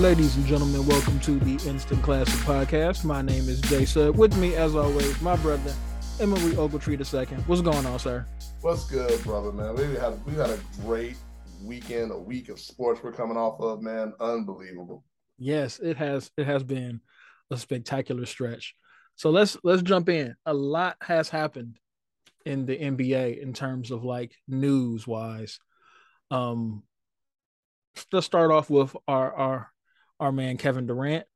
Ladies and gentlemen, welcome to the Instant Classic Podcast. My name is Jay Sub. With me, as always, my brother, Emory Ogletree II. What's going on, sir? What's good, brother, man? We had we had a great weekend, a week of sports we're coming off of, man. Unbelievable. Yes, it has it has been a spectacular stretch. So let's let's jump in. A lot has happened in the NBA in terms of like news wise. Um let's start off with our our our man Kevin Durant.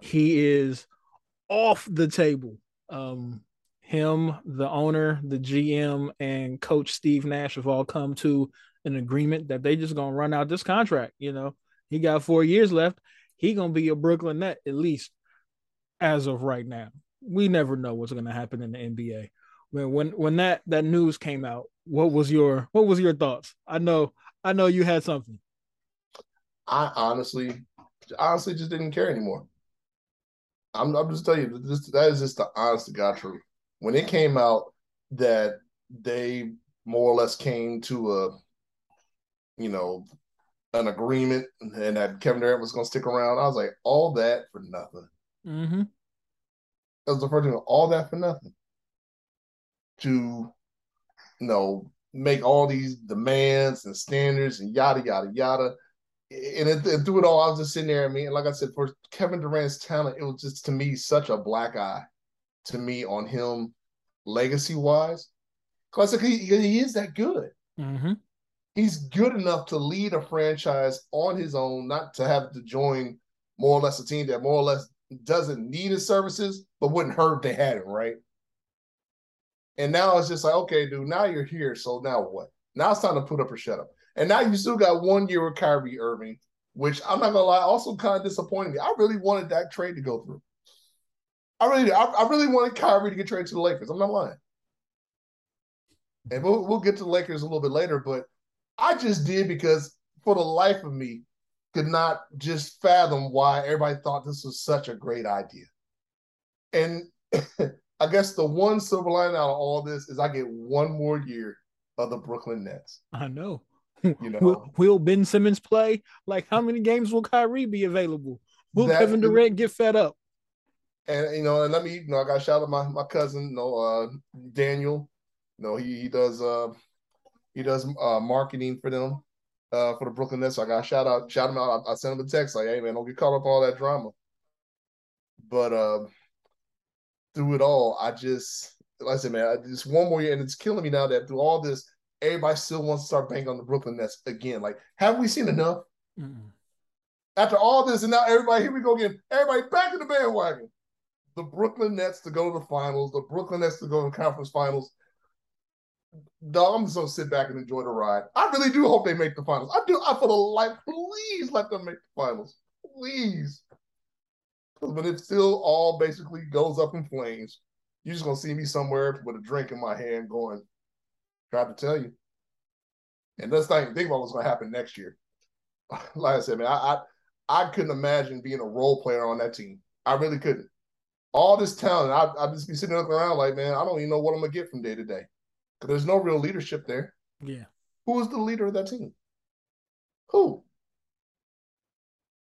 He is off the table. Um him, the owner, the GM, and coach Steve Nash have all come to an agreement that they just gonna run out this contract. You know, he got four years left. He gonna be a Brooklyn Net at least as of right now. We never know what's gonna happen in the NBA. When when when that that news came out, what was your what was your thoughts? I know I know you had something. I honestly, honestly, just didn't care anymore. I'm, I'm just telling you, this, that is just the honest to God truth. When it came out that they more or less came to a, you know, an agreement and that Kevin Durant was going to stick around, I was like, all that for nothing. Mm-hmm. That was the first thing, all that for nothing. To, you know, make all these demands and standards and yada, yada, yada and, it, and through it all, I was just sitting there. I mean, like I said, for Kevin Durant's talent, it was just to me such a black eye to me on him legacy wise. Because he, he is that good. Mm-hmm. He's good enough to lead a franchise on his own, not to have to join more or less a team that more or less doesn't need his services, but wouldn't hurt if they had him, right? And now it's just like, okay, dude, now you're here. So now what? Now it's time to put up or shut up. And now you still got one year with Kyrie Irving, which I'm not gonna lie, also kind of disappointed me. I really wanted that trade to go through. I really, I, I really wanted Kyrie to get traded to the Lakers. I'm not lying. And we'll we'll get to the Lakers a little bit later, but I just did because for the life of me, could not just fathom why everybody thought this was such a great idea. And I guess the one silver lining out of all this is I get one more year of the Brooklyn Nets. I know. You know, will, will, Ben Simmons play? Like, how many games will Kyrie be available? Will that, Kevin Durant get fed up? And you know, and let me, you know, I got shout out my my cousin, you know, uh, Daniel. You know, he he does uh he does uh marketing for them, uh for the Brooklyn Nets. So I got shout out, shout him out. I, I sent him a text like, hey man, don't get caught up all that drama. But uh through it all, I just like I said, man, I, just one more year, and it's killing me now that through all this everybody still wants to start banking on the Brooklyn Nets again. Like, have we seen enough? Mm-mm. After all this, and now everybody, here we go again. Everybody back in the bandwagon. The Brooklyn Nets to go to the finals, the Brooklyn Nets to go to the conference finals. Dog, I'm just gonna sit back and enjoy the ride. I really do hope they make the finals. I do. I for the life, please let them make the finals, please. But it still all basically goes up in flames. You're just gonna see me somewhere with a drink in my hand, going, Tried to tell you. And let's not even think about what's going to happen next year. like I said, man, I, I, I couldn't imagine being a role player on that team. I really couldn't. All this talent, I I just be sitting looking around like, man, I don't even know what I'm gonna get from day to day, because there's no real leadership there. Yeah. Who is the leader of that team? Who?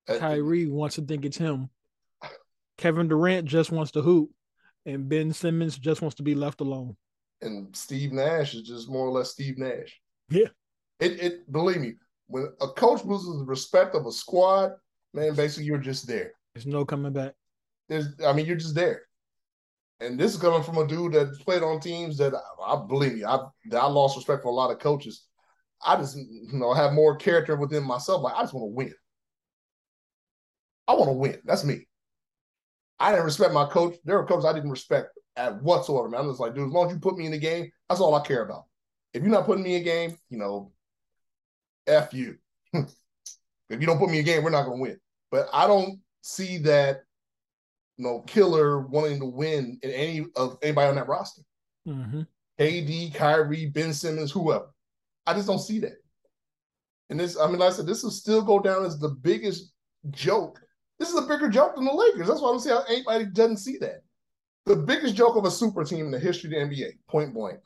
Uh, Kyrie wants to think it's him. Kevin Durant just wants to hoop, and Ben Simmons just wants to be left alone and Steve Nash is just more or less Steve Nash. Yeah. It it believe me, when a coach loses the respect of a squad, man, basically you're just there. There's no coming back. There's I mean, you're just there. And this is coming from a dude that played on teams that I, I believe me, I I lost respect for a lot of coaches. I just you know have more character within myself. Like I just want to win. I want to win. That's me. I didn't respect my coach. There were coaches I didn't respect at whatsoever, man. I'm just like, dude, as long as you put me in the game, that's all I care about. If you're not putting me in a game, you know, F you. if you don't put me in a game, we're not gonna win. But I don't see that you know killer wanting to win in any of anybody on that roster. Mm-hmm. KD, Kyrie, Ben Simmons, whoever. I just don't see that. And this, I mean, like I said, this will still go down as the biggest joke. This is a bigger joke than the Lakers. That's why I don't see how anybody doesn't see that the biggest joke of a super team in the history of the NBA, point blank.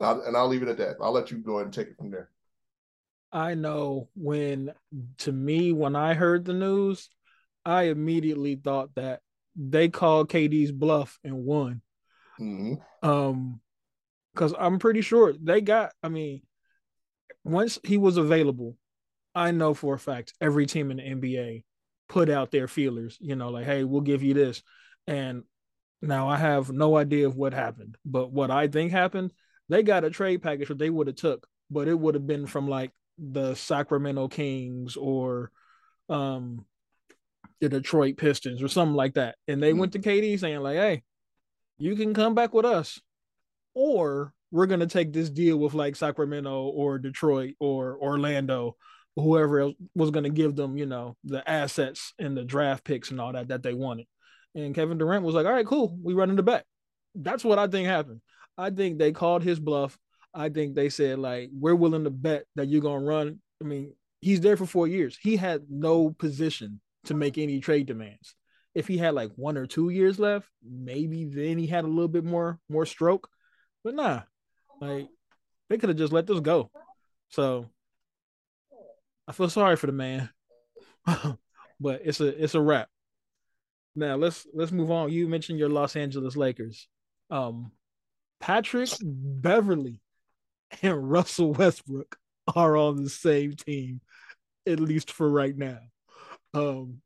and I'll leave it at that. I'll let you go ahead and take it from there. I know when to me when I heard the news, I immediately thought that they called KD's bluff and won. Mm-hmm. Um, because I'm pretty sure they got. I mean, once he was available, I know for a fact every team in the NBA put out their feelers. You know, like, hey, we'll give you this, and now I have no idea of what happened, but what I think happened, they got a trade package that they would have took, but it would have been from like the Sacramento Kings or um the Detroit Pistons or something like that. And they mm-hmm. went to KD saying, like, hey, you can come back with us, or we're gonna take this deal with like Sacramento or Detroit or Orlando, whoever else was gonna give them, you know, the assets and the draft picks and all that that they wanted. And Kevin Durant was like, all right, cool, we run in the back. That's what I think happened. I think they called his bluff. I think they said like we're willing to bet that you're gonna run. I mean, he's there for four years. He had no position to make any trade demands. If he had like one or two years left, maybe then he had a little bit more more stroke. But nah, like they could have just let this go. So I feel sorry for the man. but it's a it's a wrap. Now let's let's move on. You mentioned your Los Angeles Lakers. Um Patrick Beverley and Russell Westbrook are on the same team, at least for right now. Um,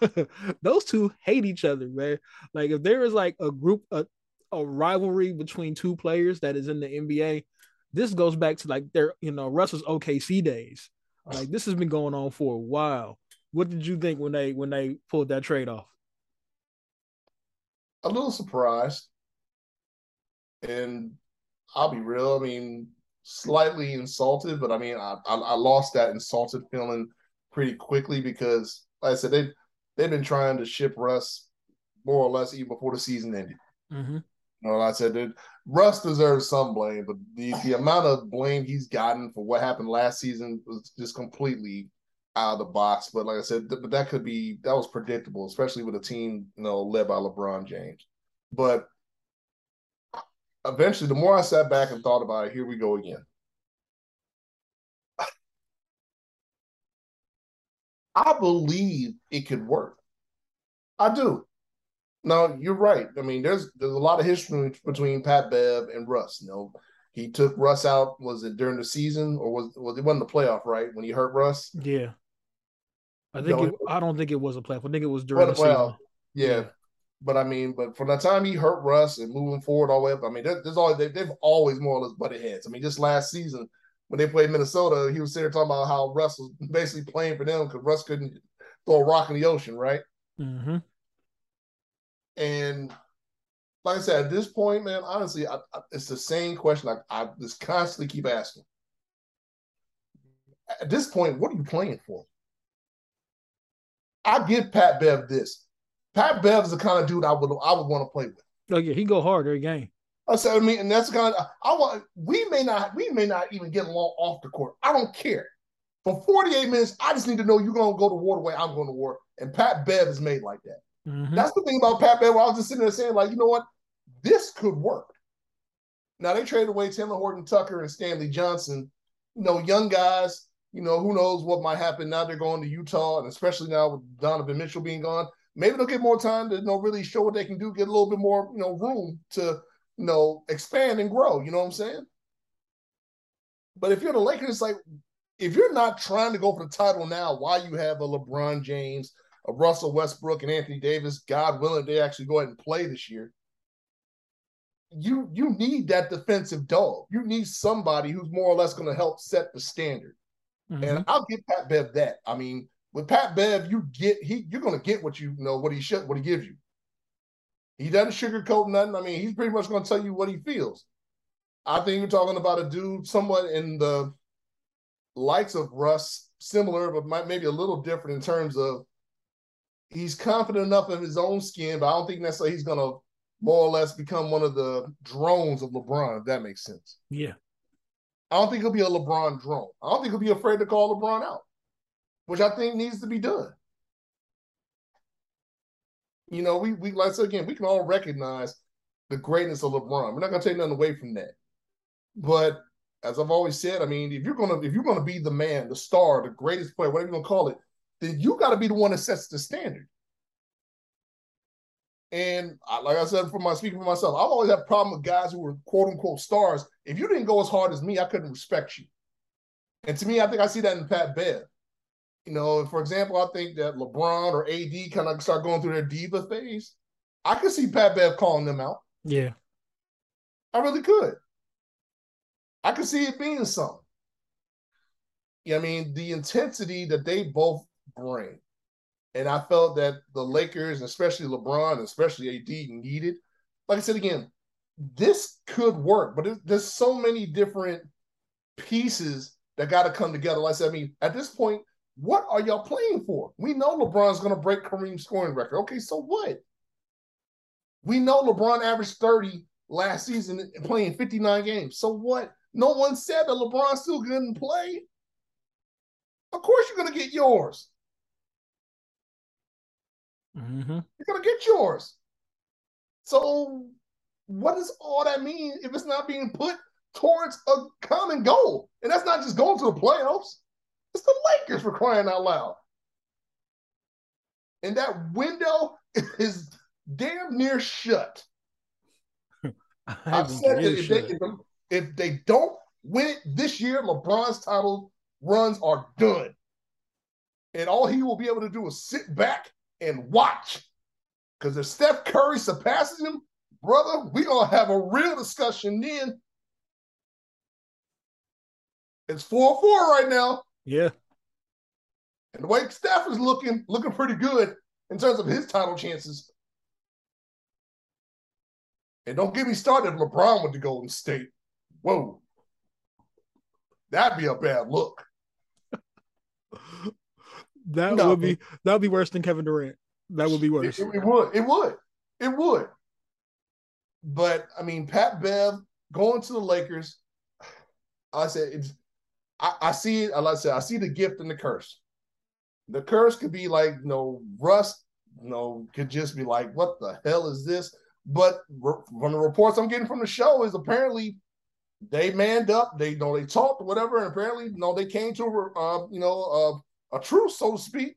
those two hate each other, man. Like if there is like a group, a, a rivalry between two players that is in the NBA, this goes back to like their, you know, Russell's OKC days. Like this has been going on for a while. What did you think when they when they pulled that trade off? A little surprised. And I'll be real. I mean, slightly insulted, but I mean, I, I, I lost that insulted feeling pretty quickly because, like I said, they they've been trying to ship Russ more or less even before the season ended. Mm-hmm. You know, like I said, dude, Russ deserves some blame, but the, the amount of blame he's gotten for what happened last season was just completely out of the box. But like I said, th- but that could be that was predictable, especially with a team you know led by LeBron James. But eventually, the more I sat back and thought about it, here we go again. I believe it could work. I do. No, you're right. I mean, there's there's a lot of history between Pat Bev and Russ. You know, he took Russ out. Was it during the season or was was it wasn't the playoff? Right when he hurt Russ? Yeah, I think it, I don't think it was a playoff. I think it was during the, the season. Yeah. yeah. But I mean, but from the time he hurt Russ and moving forward all the way up, I mean, there's always they, have always more or less butted heads. I mean, just last season when they played Minnesota, he was sitting there talking about how Russ was basically playing for them because Russ couldn't throw a rock in the ocean, right? Mm-hmm. And like I said, at this point, man, honestly, I, I, it's the same question I, I just constantly keep asking. At this point, what are you playing for? I give Pat Bev this. Pat Bev is the kind of dude I would I would want to play with. Oh yeah, he go hard every game. I said, I mean, and that's kind of I want. We may not, we may not even get along off the court. I don't care. For 48 minutes, I just need to know you're gonna go to war the way I'm going to war. And Pat Bev is made like that. Mm-hmm. That's the thing about Pat Bev. I was just sitting there saying, like, you know what, this could work. Now they traded away Talen Horton Tucker and Stanley Johnson. You know, young guys. You know, who knows what might happen now? They're going to Utah, and especially now with Donovan Mitchell being gone maybe they'll get more time to you know really show what they can do, get a little bit more you know room to you know expand and grow. You know what I'm saying? But if you're the Lakers, like if you're not trying to go for the title now, why you have a LeBron James, a Russell Westbrook, and Anthony Davis, God willing, they actually go ahead and play this year. You you need that defensive dog. You need somebody who's more or less going to help set the standard. Mm-hmm. And I'll give Pat Bev that. I mean, with Pat Bev, you get he you're gonna get what you, know what he should what he gives you. He doesn't sugarcoat nothing. I mean, he's pretty much gonna tell you what he feels. I think you're talking about a dude somewhat in the likes of Russ, similar, but might maybe a little different in terms of he's confident enough in his own skin, but I don't think necessarily he's gonna more or less become one of the drones of LeBron, if that makes sense. Yeah. I don't think he'll be a LeBron drone. I don't think he'll be afraid to call LeBron out which I think needs to be done. You know, we we like so again, we can all recognize the greatness of LeBron. We're not gonna take nothing away from that. But as I've always said, I mean, if you're gonna if you're gonna be the man, the star, the greatest player, whatever you're gonna call it, then you got to be the one that sets the standard. And I, like I said, for my speaking for myself, I've always had a problem with guys who were quote unquote stars. If you didn't go as hard as me, I couldn't respect you. And to me, I think I see that in Pat Bev. You know, for example, I think that LeBron or AD kind of start going through their diva phase. I could see Pat Bev calling them out. Yeah. I really could. I could see it being something. Yeah, I mean, the intensity that they both bring. And I felt that the Lakers, especially LeBron, especially AD, needed. Like I said again, this could work, but there's so many different pieces that got to come together. Like I said, I mean, at this point, what are y'all playing for? We know LeBron's going to break Kareem's scoring record. Okay, so what? We know LeBron averaged 30 last season playing 59 games. So what? No one said that LeBron still couldn't play. Of course, you're going to get yours. Mm-hmm. You're going to get yours. So, what does all that mean if it's not being put towards a common goal? And that's not just going to the playoffs, it's the Lakers for crying out loud. And that window is damn near shut. I've said that if they, if they don't win it this year, LeBron's title runs are done. And all he will be able to do is sit back and watch. Because if Steph Curry surpasses him, brother, we're going to have a real discussion then. It's 4 4 right now. Yeah. And the way Steph is looking, looking pretty good in terms of his title chances. And don't get me started if LeBron went to Golden State. Whoa. That'd be a bad look. that no. would be that would be worse than Kevin Durant. That would be worse. It, it, would. It would. It would. But I mean, Pat Bev going to the Lakers. I said it's. I, I see it. Like I said, I see the gift and the curse. The curse could be like, you know, Russ, you know, could just be like, what the hell is this? But from the reports I'm getting from the show is apparently they manned up, they you know they talked whatever, and apparently you know they came to uh, you know uh, a truth, so to speak.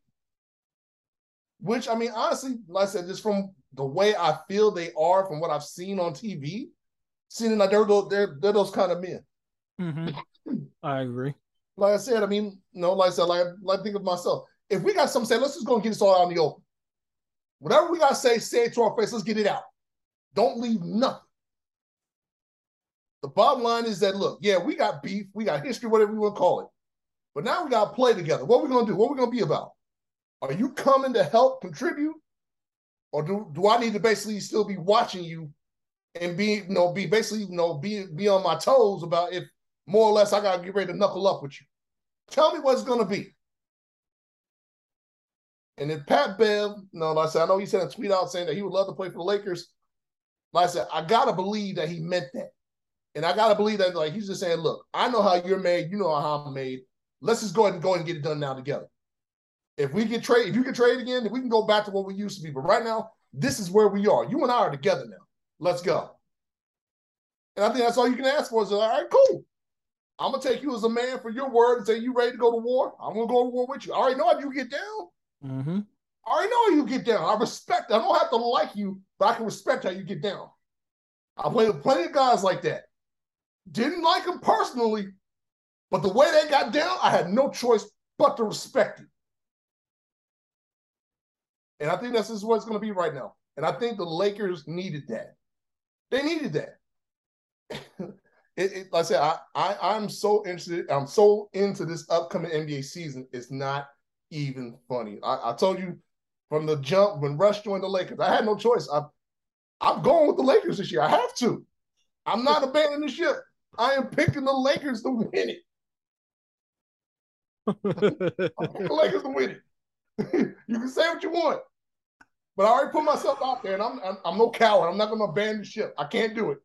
Which I mean, honestly, like I said, just from the way I feel they are, from what I've seen on TV, seeing like they're they're they're those kind of men. Mm-hmm. I agree. Like I said, I mean, you know, like I said, like, like I think of myself. If we got something say, let's just go and get this all out in the open. Whatever we gotta say, say it to our face. Let's get it out. Don't leave nothing. The bottom line is that look, yeah, we got beef, we got history, whatever you want to call it. But now we got to play together. What are we going to do? What are we going to be about? Are you coming to help contribute? Or do, do I need to basically still be watching you and be, you know, be basically, you know, be be on my toes about if more or less I gotta get ready to knuckle up with you. Tell me what's gonna be. And if Pat Bev, know, like I said, I know he sent a tweet out saying that he would love to play for the Lakers. Like I said, I gotta believe that he meant that. And I gotta believe that like he's just saying, look, I know how you're made, you know how I'm made. Let's just go ahead and go and get it done now together. If we get trade, if you can trade again, if we can go back to what we used to be. But right now, this is where we are. You and I are together now. Let's go. And I think that's all you can ask for is all right, cool. I'm gonna take you as a man for your word and say you ready to go to war. I'm gonna go to war with you. I already know how you get down. Mm-hmm. I already know how you get down. I respect. I don't have to like you, but I can respect how you get down. I played with plenty of guys like that. Didn't like them personally, but the way they got down, I had no choice but to respect it. And I think this is what it's going to be right now. And I think the Lakers needed that. They needed that. it, it, like I said, I, I I'm so interested. I'm so into this upcoming NBA season. It's not even funny. I, I told you from the jump when Russ joined the Lakers, I had no choice. I I'm going with the Lakers this year. I have to. I'm not abandoning the ship. I am picking the Lakers to win it. The Lakers win it. you can say what you want, but I already put myself out there, and I'm I'm, I'm no coward. I'm not going to abandon ship. I can't do it.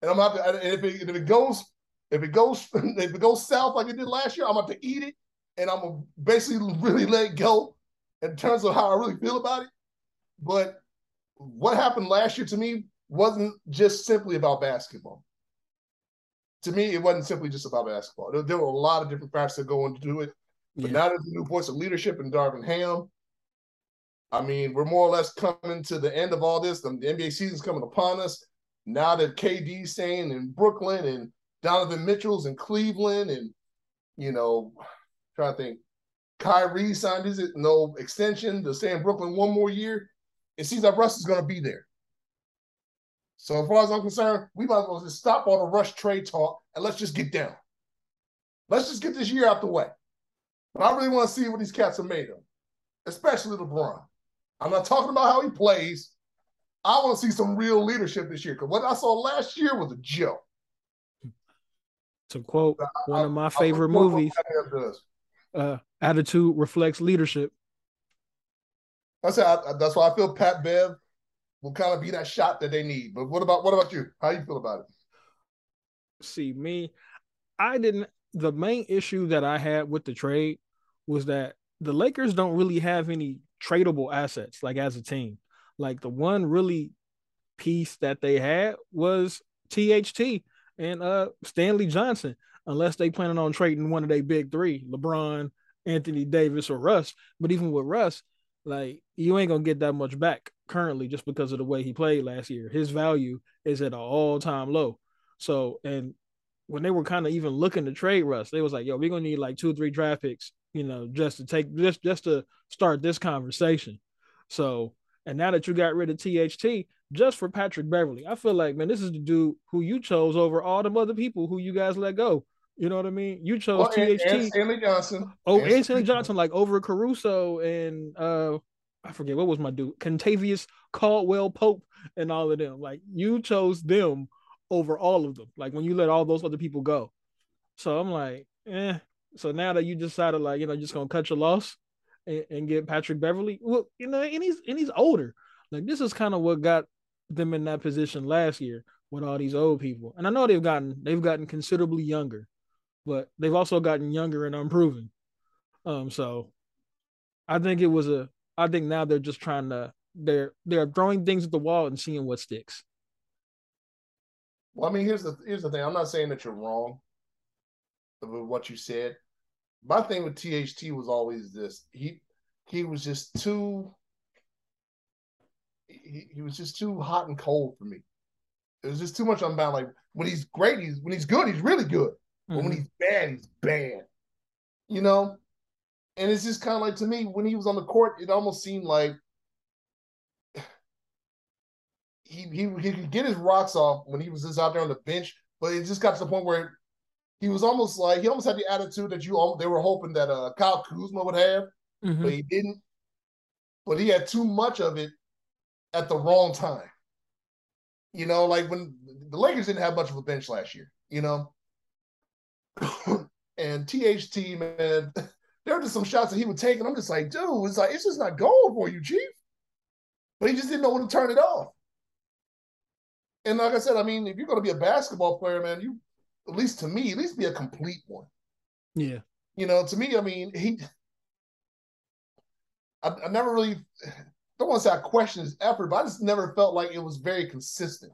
And I'm not. And if it, if it goes if it goes if it goes south like it did last year, I'm about to eat it, and I'm gonna basically really let go in terms of how I really feel about it. But what happened last year to me wasn't just simply about basketball. To me, it wasn't simply just about basketball. There, there were a lot of different factors that go into it. But yeah. now there's a new voice of leadership in Darvin Ham. I mean, we're more or less coming to the end of all this. The, the NBA season's coming upon us. Now that KD's staying in Brooklyn and Donovan Mitchell's in Cleveland and, you know, trying to think, Kyrie signed his no extension to stay in Brooklyn one more year. It seems like Russ is going to be there. So as far as I'm concerned, we might as well just stop all the rush trade talk and let's just get down. Let's just get this year out the way. But I really want to see what these cats are made of, especially LeBron. I'm not talking about how he plays. I want to see some real leadership this year because what I saw last year was a joke. To quote one of my favorite movies, uh, attitude reflects leadership. That's how, that's why I feel Pat Bev will kind of be that shot that they need. But what about what about you? How you feel about it? See, me, I didn't the main issue that I had with the trade was that the Lakers don't really have any tradable assets like as a team. Like the one really piece that they had was THT and uh Stanley Johnson, unless they planning on trading one of their big three, LeBron, Anthony Davis, or Russ. But even with Russ, like you ain't gonna get that much back currently just because of the way he played last year. His value is at an all-time low. So and when they were kind of even looking to trade Russ, they was like, yo, we're gonna need like two or three draft picks, you know, just to take just just to start this conversation. So and now that you got rid of THT just for Patrick Beverley, I feel like man, this is the dude who you chose over all them other people who you guys let go. You know what I mean? You chose well, THT. And, Stanley Johnson. Oh, and, and Stanley Johnson, like over Caruso and uh I forget what was my dude, Kentavious Caldwell Pope and all of them. Like you chose them over all of them. Like when you let all those other people go. So I'm like, eh. So now that you decided, like, you know, just gonna cut your loss and, and get Patrick Beverley. well, you know, and he's and he's older. Like this is kind of what got them in that position last year with all these old people. And I know they've gotten they've gotten considerably younger, but they've also gotten younger and unproven. Um, so I think it was a I think now they're just trying to they're they're throwing things at the wall and seeing what sticks. Well, I mean, here's the here's the thing. I'm not saying that you're wrong with what you said. My thing with THT was always this. He he was just too he, he was just too hot and cold for me. It was just too much unbound. Like when he's great, he's when he's good, he's really good. Mm-hmm. But when mm-hmm. he's bad, he's bad. You know? And it's just kind of like to me, when he was on the court, it almost seemed like he, he he could get his rocks off when he was just out there on the bench, but it just got to the point where he was almost like he almost had the attitude that you all they were hoping that uh, Kyle Kuzma would have, mm-hmm. but he didn't. But he had too much of it at the wrong time. You know, like when the Lakers didn't have much of a bench last year. You know, and THT man, there were just some shots that he would take, and I'm just like, dude, it's like it's just not going for you, Chief. But he just didn't know when to turn it off. And like I said, I mean, if you're going to be a basketball player, man, you at least to me, at least be a complete one. Yeah. You know, to me, I mean, he. I, I never really don't want to say I question his effort, but I just never felt like it was very consistent.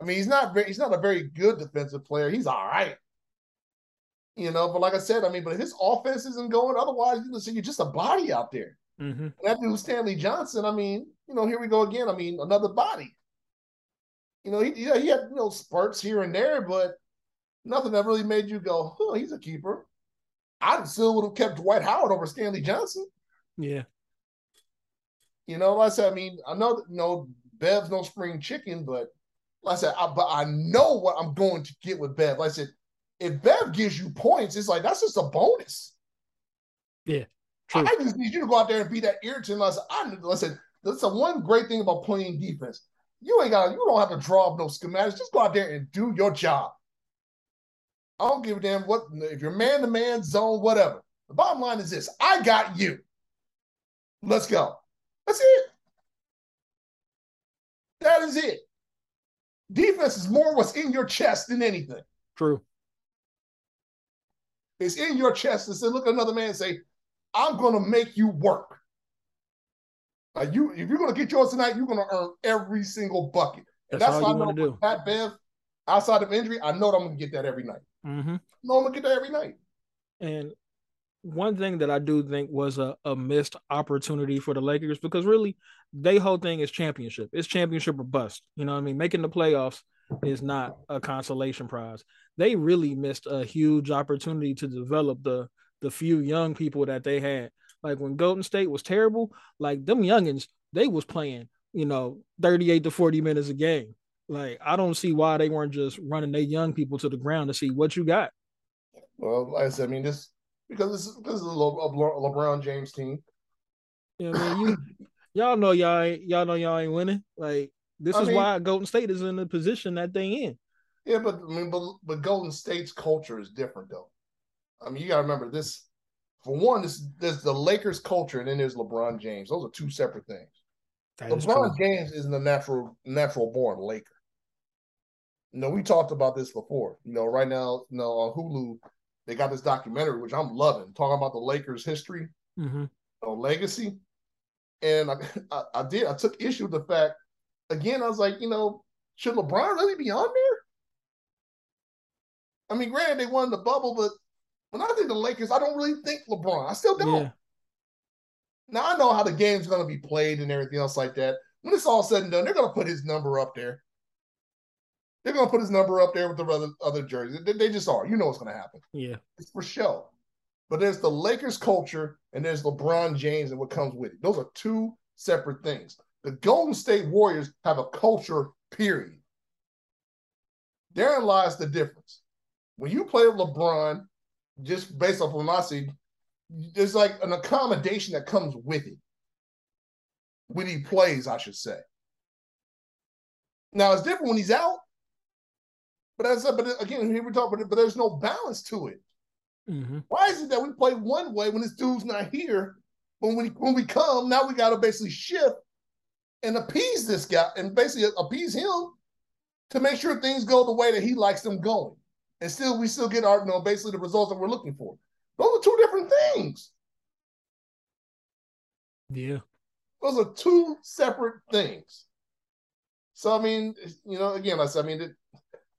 I mean, he's not very, he's not a very good defensive player. He's all right. You know, but like I said, I mean, but his offense isn't going. Otherwise, you know, so you're just a body out there. Mm-hmm. that dude Stanley Johnson, I mean, you know, here we go again. I mean, another body. You know, he yeah, he had you know spurts here and there, but nothing that really made you go, "Oh, he's a keeper." I still would have kept Dwight Howard over Stanley Johnson. Yeah. You know, like I said, I mean, I know that you know Bev's no spring chicken, but like I said, I, but I know what I'm going to get with Bev. Like I said, if Bev gives you points, it's like that's just a bonus. Yeah. True. I just need you to go out there and be that irritant. Listen, I listen, that's the one great thing about playing defense. You ain't got you don't have to draw up no schematics. Just go out there and do your job. I don't give a damn what if you're man to man zone, whatever. The bottom line is this: I got you. Let's go. That's it. That is it. Defense is more what's in your chest than anything. True. It's in your chest to say, look at another man and say, I'm gonna make you work. Uh, you if you're gonna get yours tonight, you're gonna earn every single bucket. And that's, that's what I know do. Pat Bev. outside of injury, I know that I'm gonna get that every night. Mm-hmm. No, I'm gonna get that every night. And one thing that I do think was a, a missed opportunity for the Lakers because really they whole thing is championship. It's championship or bust. You know what I mean? Making the playoffs is not a consolation prize. They really missed a huge opportunity to develop the the few young people that they had. Like when Golden State was terrible, like them youngins, they was playing, you know, 38 to 40 minutes a game. Like I don't see why they weren't just running their young people to the ground to see what you got. Well, like I said, I mean, this because this, is this is a LeBron James team. You know, y'all know y'all ain't y'all know y'all ain't winning. Like this I is mean, why Golden State is in the position that they in. Yeah, but I mean, but, but Golden State's culture is different though. I mean, you gotta remember this. For one, this there's the Lakers culture, and then there's LeBron James. Those are two separate things. That LeBron James isn't a natural natural born Laker. You know, we talked about this before. You know, right now, you know, on Hulu, they got this documentary which I'm loving, talking about the Lakers' history, mm-hmm. you know, legacy. And I, I, I did. I took issue with the fact. Again, I was like, you know, should LeBron really be on there? I mean, granted, they won the bubble, but when I think the Lakers, I don't really think LeBron. I still don't. Yeah. Now I know how the game's going to be played and everything else like that. When it's all said and done, they're going to put his number up there. They're going to put his number up there with the other other jerseys. They, they just are. You know what's going to happen. Yeah, it's for show. But there's the Lakers culture and there's LeBron James and what comes with it. Those are two separate things. The Golden State Warriors have a culture, period. Therein lies the difference. When you play LeBron, just based off of what I see, there's like an accommodation that comes with it. When he plays, I should say. Now it's different when he's out. But as I said, but again, here we talk, but, but there's no balance to it. Mm-hmm. Why is it that we play one way when this dude's not here? When we when we come, now we got to basically shift and appease this guy and basically appease him to make sure things go the way that he likes them going. And still, we still get our, you know, basically the results that we're looking for. Those are two different things. Yeah. Those are two separate things. So I mean, you know, again, I said, I mean,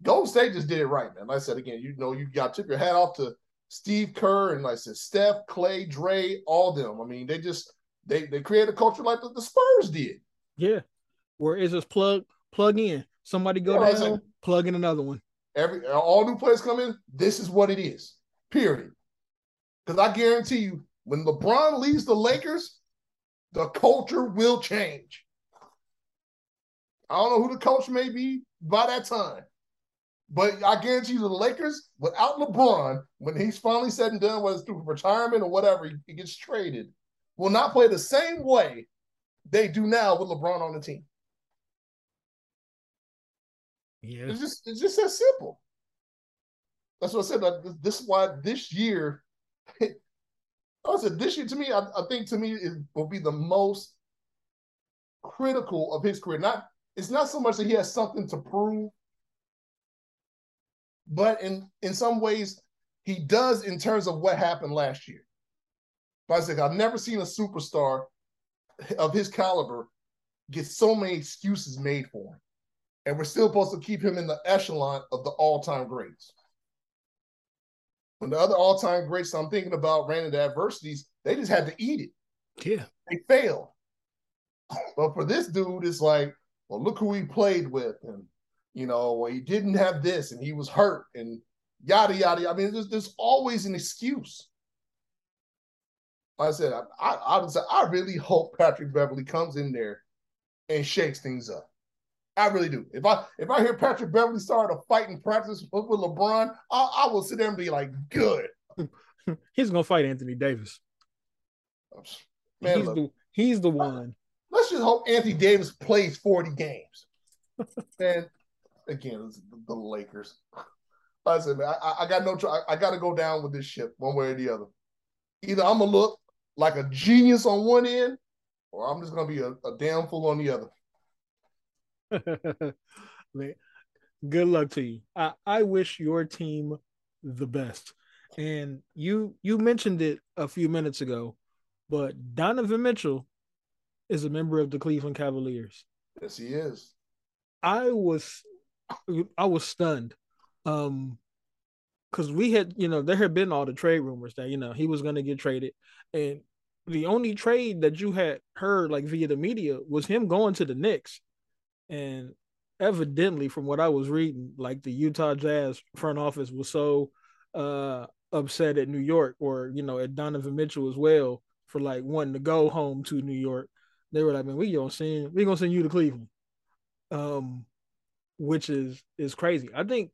Golden State just did it right, man. Like I said again, you know, you got took your hat off to Steve Kerr and like I said, Steph, Clay, Dre, all them. I mean, they just they they create a culture like the, the Spurs did. Yeah. Where is this plug plug in? Somebody go yeah, down, plug in another one. Every all new players come in, this is what it is. Period. Because I guarantee you, when LeBron leaves the Lakers, the culture will change. I don't know who the coach may be by that time. But I guarantee you, the Lakers, without LeBron, when he's finally said and done, whether it's through retirement or whatever, he, he gets traded, will not play the same way they do now with LeBron on the team. Yeah, it's just it's just that simple. That's what I said. This is why this year, I said this year to me, I, I think to me it will be the most critical of his career. Not it's not so much that he has something to prove but in in some ways he does in terms of what happened last year. But I said I've never seen a superstar of his caliber get so many excuses made for him, and we're still supposed to keep him in the echelon of the all-time greats. When the other all-time greats I'm thinking about ran into adversities, they just had to eat it. Yeah, they failed. But for this dude, it's like, well, look who he played with, and you know, well, he didn't have this and he was hurt and yada yada. I mean, there's, there's always an excuse. Like I said, I, I, I, I really hope Patrick Beverley comes in there and shakes things up. I really do. If I if I hear Patrick Beverley start a fight in practice with, LeBron, I, I will sit there and be like, good. He's gonna fight Anthony Davis. Man, he's look, the he's the one. Let's just hope Anthony Davis plays 40 games. Man, again, the Lakers. I said, man, I, I got no. I, I got to go down with this ship one way or the other. Either I'm gonna look like a genius on one end, or I'm just gonna be a, a damn fool on the other. good luck to you. I, I wish your team the best. And you you mentioned it a few minutes ago, but Donovan Mitchell is a member of the Cleveland Cavaliers. Yes, he is. I was I was stunned. Um, because we had, you know, there had been all the trade rumors that you know he was going to get traded, and the only trade that you had heard like via the media was him going to the Knicks, and evidently, from what I was reading, like the Utah Jazz front office was so uh upset at New York or you know at Donovan Mitchell as well for like wanting to go home to New York. They were like, man, we gonna send we gonna send you to Cleveland. Um, which is is crazy. I think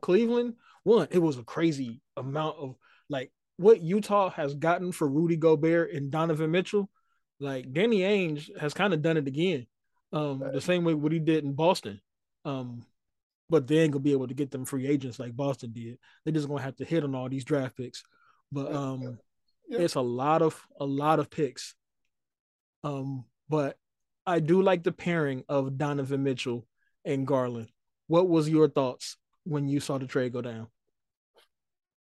Cleveland, one, it was a crazy amount of like what Utah has gotten for Rudy Gobert and Donovan Mitchell. Like Danny Ainge has kind of done it again. Um, right. the same way what he did in Boston. Um, but they ain't gonna be able to get them free agents like Boston did. They're just gonna have to hit on all these draft picks. But um yeah. it's a lot of a lot of picks. Um, but I do like the pairing of Donovan Mitchell and Garland. What was your thoughts when you saw the trade go down?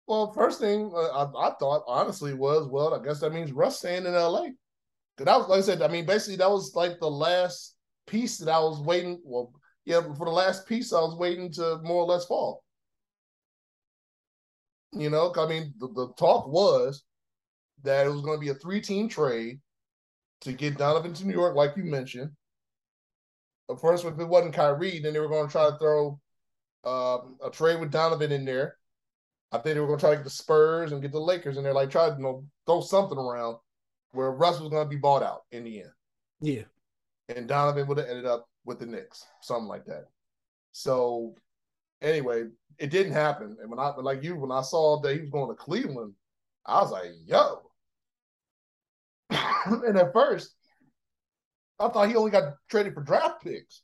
Well, first thing uh, I, I, thought honestly was, well, I guess that means Russ staying in LA. Cause that was like I said, I mean, basically that was like the last piece that I was waiting. Well, yeah, for the last piece, I was waiting to more or less fall. You know, I mean, the, the talk was that it was going to be a three-team trade to get Donovan to New York, like you mentioned. Of course, if it wasn't Kyrie, then they were going to try to throw um, a trade with Donovan in there. I think they were going to try to get the Spurs and get the Lakers in there, like try to you know, throw something around where Russ was going to be bought out in the end. Yeah. And Donovan would have ended up with the Knicks, something like that. So, anyway, it didn't happen. And when I, like you, when I saw that he was going to Cleveland, I was like, yo. and at first, I thought he only got traded for draft picks.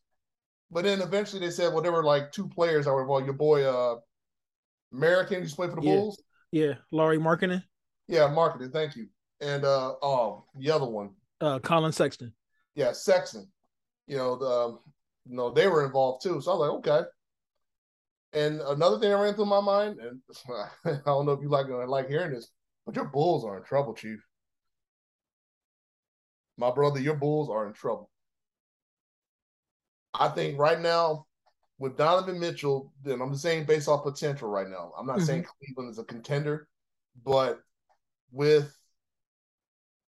But then eventually they said, well, there were like two players that were involved. Your boy, uh, American, who's played for the yeah. Bulls. Yeah, Lauri Markkanen. Yeah, Markkanen. Thank you. And uh, oh, the other one, uh, Collin Sexton. Yeah, Sexton. You know, the, um, you know, they were involved too. So I was like, okay. And another thing that ran through my mind, and I don't know if you like like hearing this, but your Bulls are in trouble, Chief. My brother, your Bulls are in trouble. I think right now, with Donovan Mitchell, then I'm just saying based off potential right now. I'm not mm-hmm. saying Cleveland is a contender, but with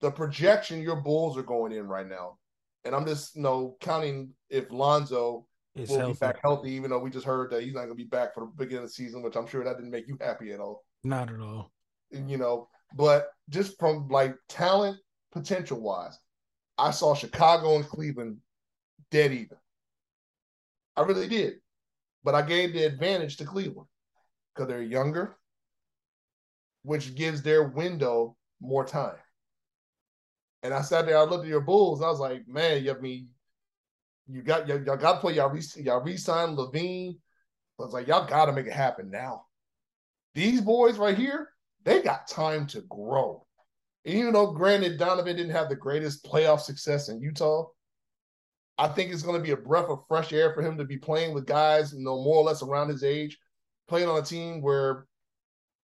the projection your Bulls are going in right now, and I'm just you know counting if Lonzo is will healthy. be back healthy, even though we just heard that he's not going to be back for the beginning of the season, which I'm sure that didn't make you happy at all. Not at all. You know, but just from like talent potential wise, I saw Chicago and Cleveland dead even. I really did. But I gave the advantage to Cleveland because they're younger, which gives their window more time. And I sat there, I looked at your Bulls, I was like, man, you I mean you got y'all, y'all got to play y'all re, y'all re-sign LaVine. I was like, y'all got to make it happen now. These boys right here, they got time to grow. And even though, granted, Donovan didn't have the greatest playoff success in Utah, I think it's going to be a breath of fresh air for him to be playing with guys, you know, more or less around his age, playing on a team where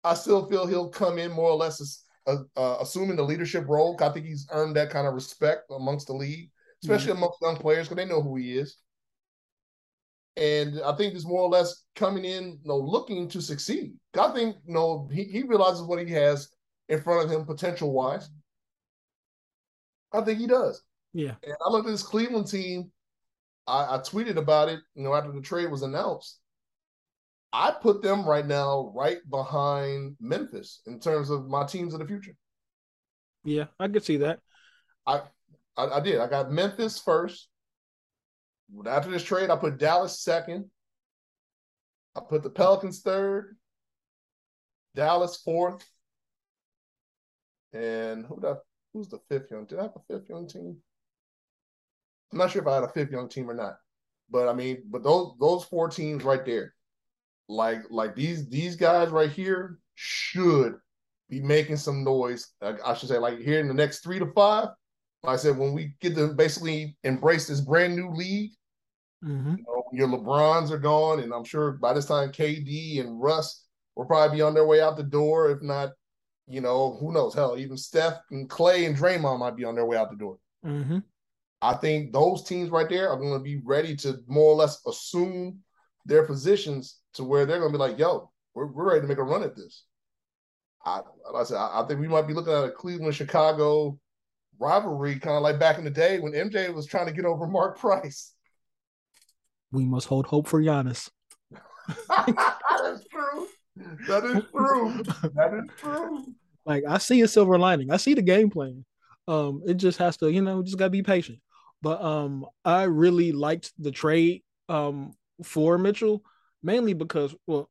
I still feel he'll come in more or less as, uh, uh, assuming the leadership role. I think he's earned that kind of respect amongst the league, especially mm-hmm. amongst young players because they know who he is. And I think he's more or less coming in, you know, looking to succeed. I think, you know, he, he realizes what he has in front of him potential wise. I think he does. Yeah. And I looked at this Cleveland team. I, I tweeted about it, you know, after the trade was announced. I put them right now right behind Memphis in terms of my teams of the future. Yeah, I could see that. I, I, I did. I got Memphis first. After this trade, I put Dallas second. I put the Pelicans third. Dallas fourth. And who that? Who's the fifth young? Did I have a fifth young team? I'm not sure if I had a fifth young team or not, but I mean, but those those four teams right there, like like these these guys right here should be making some noise. I should say, like here in the next three to five. Like I said, when we get to basically embrace this brand new league, mm-hmm. you know, your LeBrons are gone, and I'm sure by this time KD and Russ will probably be on their way out the door. If not, you know, who knows? Hell, even Steph and Clay and Draymond might be on their way out the door. Mm-hmm. I think those teams right there are going to be ready to more or less assume their positions to where they're going to be like, yo, we're, we're ready to make a run at this. I, like I said, I, I think we might be looking at a Cleveland Chicago rivalry, kind of like back in the day when MJ was trying to get over Mark Price. We must hold hope for Giannis. That's true. That is true. That is true. Like I see a silver lining. I see the game plan. Um, it just has to, you know, just gotta be patient. But um, I really liked the trade um for Mitchell, mainly because well,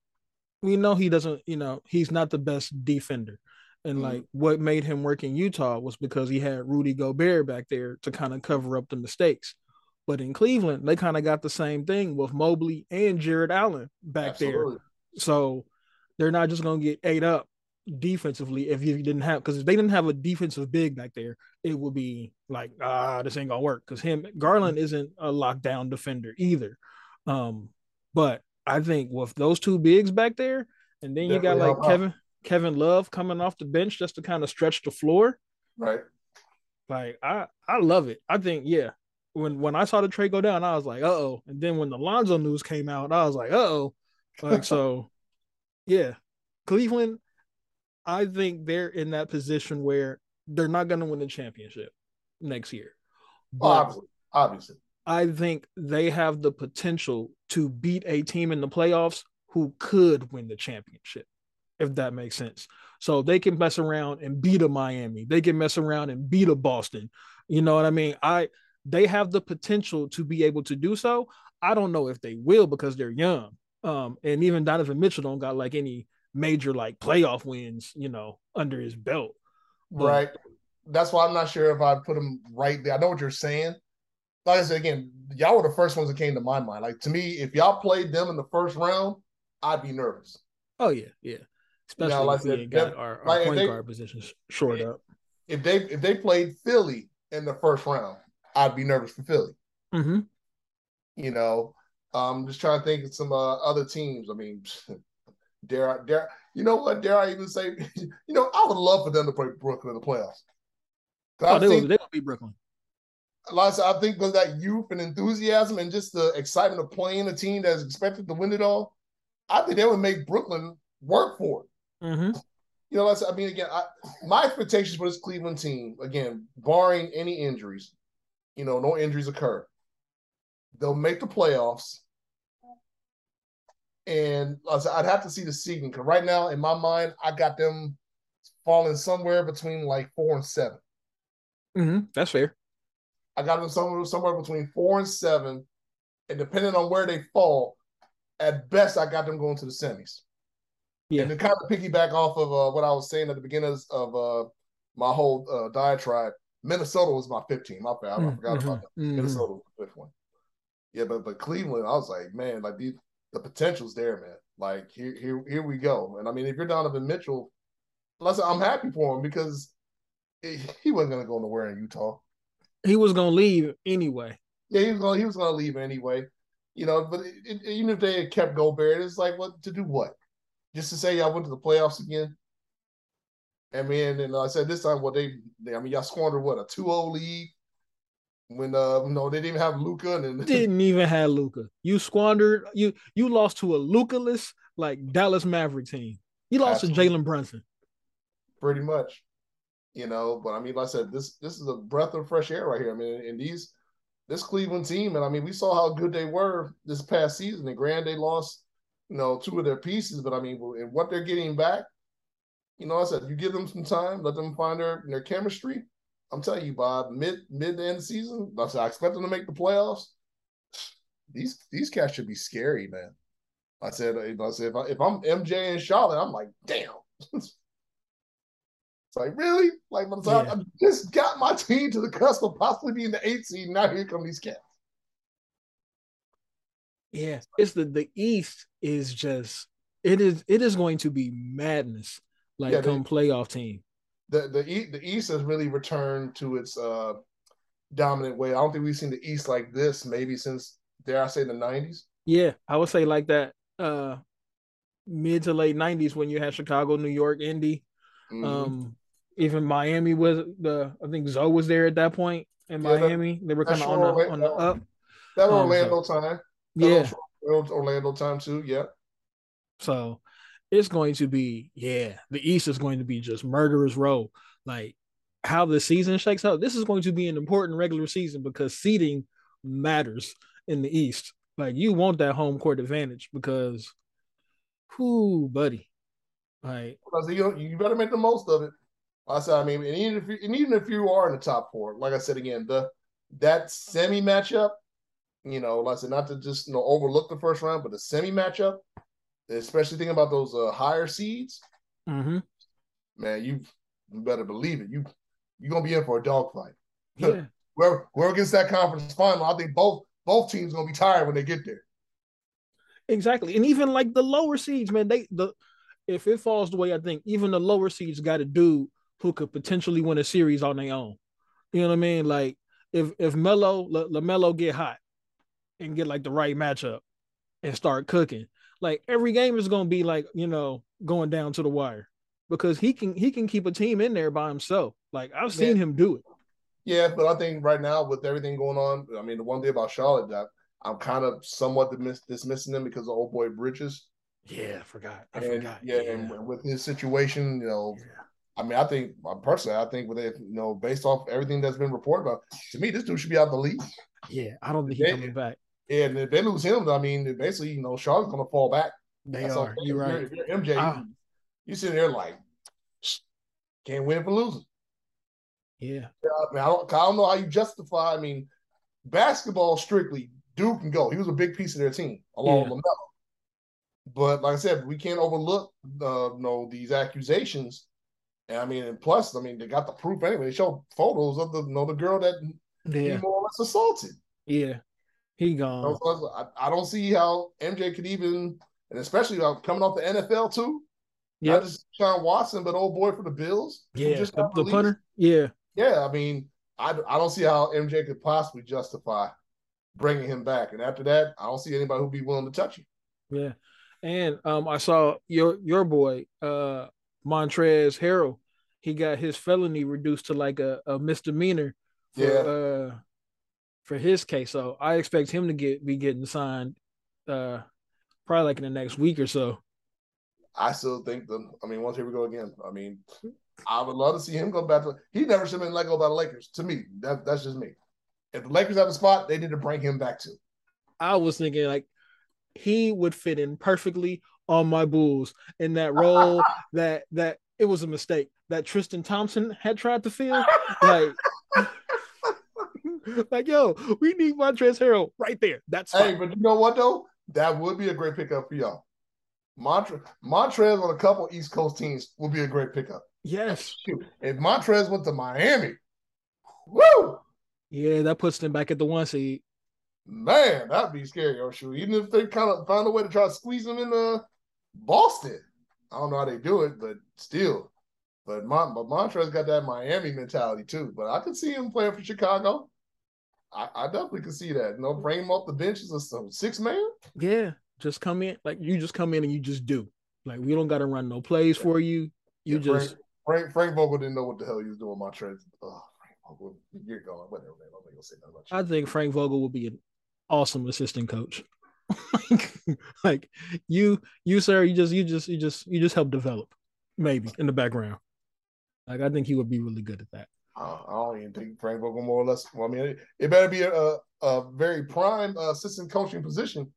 we know he doesn't, you know, he's not the best defender. And like mm-hmm. what made him work in Utah was because he had Rudy Gobert back there to kind of cover up the mistakes. But in Cleveland, they kind of got the same thing with Mobley and Jarrett Allen back Absolutely. there. So they're not just going to get ate up defensively if you didn't have because if they didn't have a defensive big back there, it would be like ah this ain't gonna work because him Garland isn't a lockdown defender either. Um, but I think with those two bigs back there, and then you got like Kevin Kevin Love coming off the bench just to kind of stretch the floor. Right. Like I I love it. I think yeah. When when I saw the trade go down, I was like, uh oh. And then when the Lonzo news came out, I was like, uh oh. Like so, yeah. Cleveland, I think they're in that position where they're not going to win the championship next year. But obviously, obviously, I think they have the potential to beat a team in the playoffs who could win the championship if that makes sense. So they can mess around and beat a Miami. They can mess around and beat a Boston. You know what I mean? I they have the potential to be able to do so. I don't know if they will because they're young. Um, and even Donovan Mitchell don't got like any major like playoff wins, you know, under his belt. But, right. That's why I'm not sure if I'd put him right there. I know what you're saying. Like I said again, y'all were the first ones that came to my mind. Like to me, if y'all played them in the first round, I'd be nervous. Oh yeah, yeah especially you know, like if we got our, our like point they, guard positions short up. If they if they played Philly in the first round, I'd be nervous for Philly. Mm-hmm. You know, I'm um, just trying to think of some uh, other teams. I mean, dare I, dare you know what? Dare I even say? You know, I would love for them to play Brooklyn in the playoffs. Oh, they, will, they will beat Brooklyn. I think with that youth and enthusiasm and just the excitement of playing a team that's expected to win it all, I think they would make Brooklyn work for it. Mm-hmm. You know, I mean, again, I, my expectations for this Cleveland team, again, barring any injuries, you know, no injuries occur, they'll make the playoffs. And I'd have to see the seeding because right now, in my mind, I got them falling somewhere between like four and 7 mm-hmm. That's fair. I got them somewhere somewhere between four and seven, and depending on where they fall, at best, I got them going to the semis. Yeah. And to kind of piggyback off of uh, what I was saying at the beginning of uh, my whole uh, diatribe, Minnesota was my 15. My bad. I mm, forgot mm-hmm. about that. Mm-hmm. Minnesota was the fifth one. Yeah, but but Cleveland, I was like, man, like the the potential's there, man. Like here here here we go. And I mean, if you're Donovan Mitchell, listen, I'm happy for him because he wasn't gonna go nowhere in Utah. He was gonna leave anyway. Yeah, he was gonna he was gonna leave anyway. You know, but it, it, even if they had kept Gobert, it's like what to do what? just to say y'all went to the playoffs again. I mean, and I said this time, well, they, they I mean, y'all squandered what a 2-0 lead when uh know they didn't even have Luka and didn't even have Luka. You squandered you you lost to a Luka-less like Dallas Maverick team. You lost Absolutely. to Jalen Brunson. Pretty much. You know, but I mean, like I said, this this is a breath of fresh air right here. I mean, and these this Cleveland team, and I mean, we saw how good they were this past season. And grand they lost you know, two of their pieces, but I mean, and what they're getting back, you know, I said you give them some time, let them find their their chemistry. I'm telling you, Bob, mid mid to end season, I expect them to make the playoffs. These these cats should be scary, man. I said, I said if, I, if I'm MJ and Charlotte, I'm like, damn. it's like really, like the time yeah. I just got my team to the cusp of possibly being the eight seed. Now here come these cats. Yeah, it's the the East is just it is it is going to be madness. Like yeah, come playoff team. The the the East has really returned to its uh dominant way. I don't think we've seen the East like this maybe since dare I say the nineties. Yeah, I would say like that uh mid to late nineties when you had Chicago, New York, Indy. Mm-hmm. Um even Miami was the I think Zo was there at that point in yeah, Miami. That, they were kind of on the on the up. That um, Orlando um, so, time yeah. Orlando time too. Yeah. So it's going to be yeah. The East is going to be just murderers row. Like how the season shakes out. This is going to be an important regular season because seeding matters in the East. Like you want that home court advantage because, whoo, buddy, like because you you better make the most of it. I said, I mean, and even if you, and even if you are in the top four, like I said again, the that semi matchup, you know, like I said, not to just you know overlook the first round, but the semi matchup, especially thinking about those uh, higher seeds, mm-hmm. man, you, you better believe it. You you're gonna be in for a dogfight. Yeah. whoever, whoever gets that conference final, I think both both teams gonna be tired when they get there. Exactly, and even like the lower seeds, man, they the if it falls the way I think, even the lower seeds got a dude who could potentially win a series on their own. You know what I mean? Like if if Melo Lamelo get hot and get like the right matchup and start cooking, like every game is gonna be like you know going down to the wire because he can he can keep a team in there by himself. Like I've seen yeah. him do it. Yeah, but I think right now with everything going on, I mean the one thing about Charlotte that I'm kind of somewhat dismiss, dismissing them because of old boy Bridges. Yeah, I forgot. I and, forgot. Yeah, yeah, and with his situation, you know, yeah. I mean, I think uh, personally, I think with it, you know, based off everything that's been reported about, to me, this dude should be out the league. Yeah, I don't think he's coming back. Yeah, and if they lose him, I mean, basically, you know, Charlotte's going to fall back. They that's are. You're right. If you're, MJ, ah. you, you sitting there like, can't win for losing. Yeah. I, mean, I, don't, I don't know how you justify. I mean, basketball strictly, Duke can go. He was a big piece of their team along yeah. with Lamelo. But like I said, we can't overlook uh, you know these accusations. And I mean, and plus, I mean, they got the proof anyway. They showed photos of the you know the girl that yeah. he more or less assaulted. Yeah, he gone. So I, I, don't see how MJ could even, and especially coming off the NFL too. Yeah, not just Sean Watson, but old boy for the Bills. Yeah, just the, the punter. Yeah, yeah. I mean, I, I don't see how MJ could possibly justify bringing him back. And after that, I don't see anybody who'd be willing to touch him. Yeah, and um, I saw your your boy uh Montrezl Harrell. He got his felony reduced to like a, a misdemeanor. For, yeah. Uh, for his case, so I expect him to get be getting signed, uh, probably like in the next week or so. I still think the. I mean, once here we go again. I mean, I would love to see him go back to. He never should have been let go by the Lakers. To me, that that's just me. If the Lakers have a spot, they need to bring him back to. I was thinking like he would fit in perfectly on my Bulls in that role that that it was a mistake that Tristan Thompson had tried to fill. Like, like yo, we need Montrezl Harrell right there. That's hey, but you know what though? That would be a great pickup for y'all. Montre- Montrez on a couple East Coast teams would be a great pickup. Yes. If Montrez went to Miami, woo! Yeah, that puts them back at the one seed. Man, that'd be scary, or shoot. Even if they kind of find a way to try to squeeze them in uh, Boston. I don't know how they do it, but still. But Mon- but Montrez got that Miami mentality too. But I could see him playing for Chicago. I, I definitely could see that. You know, bring him off the bench as a six man. Yeah, just come in like you just come in and you just do. Like we don't got to run no plays for you. You yeah, just Frank, Frank, Frank Vogel didn't know what the hell he was doing. Montrez. Oh, Frank Vogel, you're going. Whatever, man. I'm not gonna say nothing about you. I think Frank Vogel will be an awesome assistant coach. like, like you, you sir, you just, you just, you just, you just help develop, maybe in the background. Like I think he would be really good at that. Uh, I don't even think Frank Vogel more or less. Well, I mean, it, it better be a, a, very prime uh, assistant coaching position.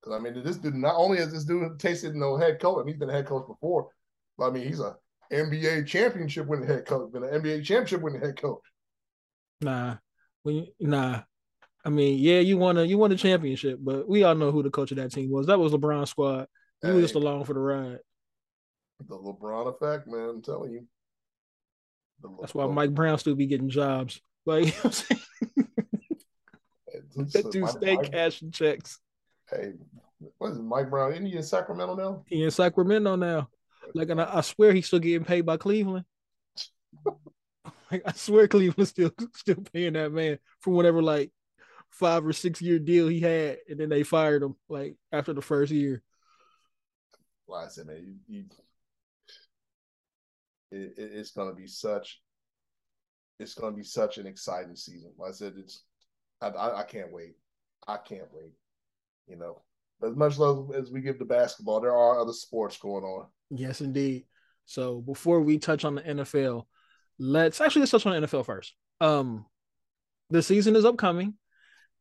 Because I mean, this dude not only has this dude tasted no head coach, I mean, he's been a head coach before, but I mean, he's a NBA championship winning head coach, been an NBA championship winning head coach. Nah, when nah, I mean, yeah, you won a you won a championship, but we all know who the coach of that team was. That was LeBron squad. You hey, were just along for the ride. The LeBron effect, man. I'm telling you. That's why Mike Brown still be getting jobs. Like you know what I'm saying? that dude stay cashing checks. Hey, what is it, Mike Brown? Isn't he in Sacramento now? He in Sacramento now. Like, and I, I swear he's still getting paid by Cleveland. like, I swear Cleveland still still paying that man for whatever like five or six year deal he had, and then they fired him like after the first year. Like I said, man, you, you, it, it's going to be such, it's going to be such an exciting season. Like I said, it's, I, I, I can't wait. I can't wait. You know, as much love as we give to basketball, there are other sports going on. Yes, indeed. So before we touch on the NFL, let's actually let's touch on the NFL first. Um, the season is upcoming,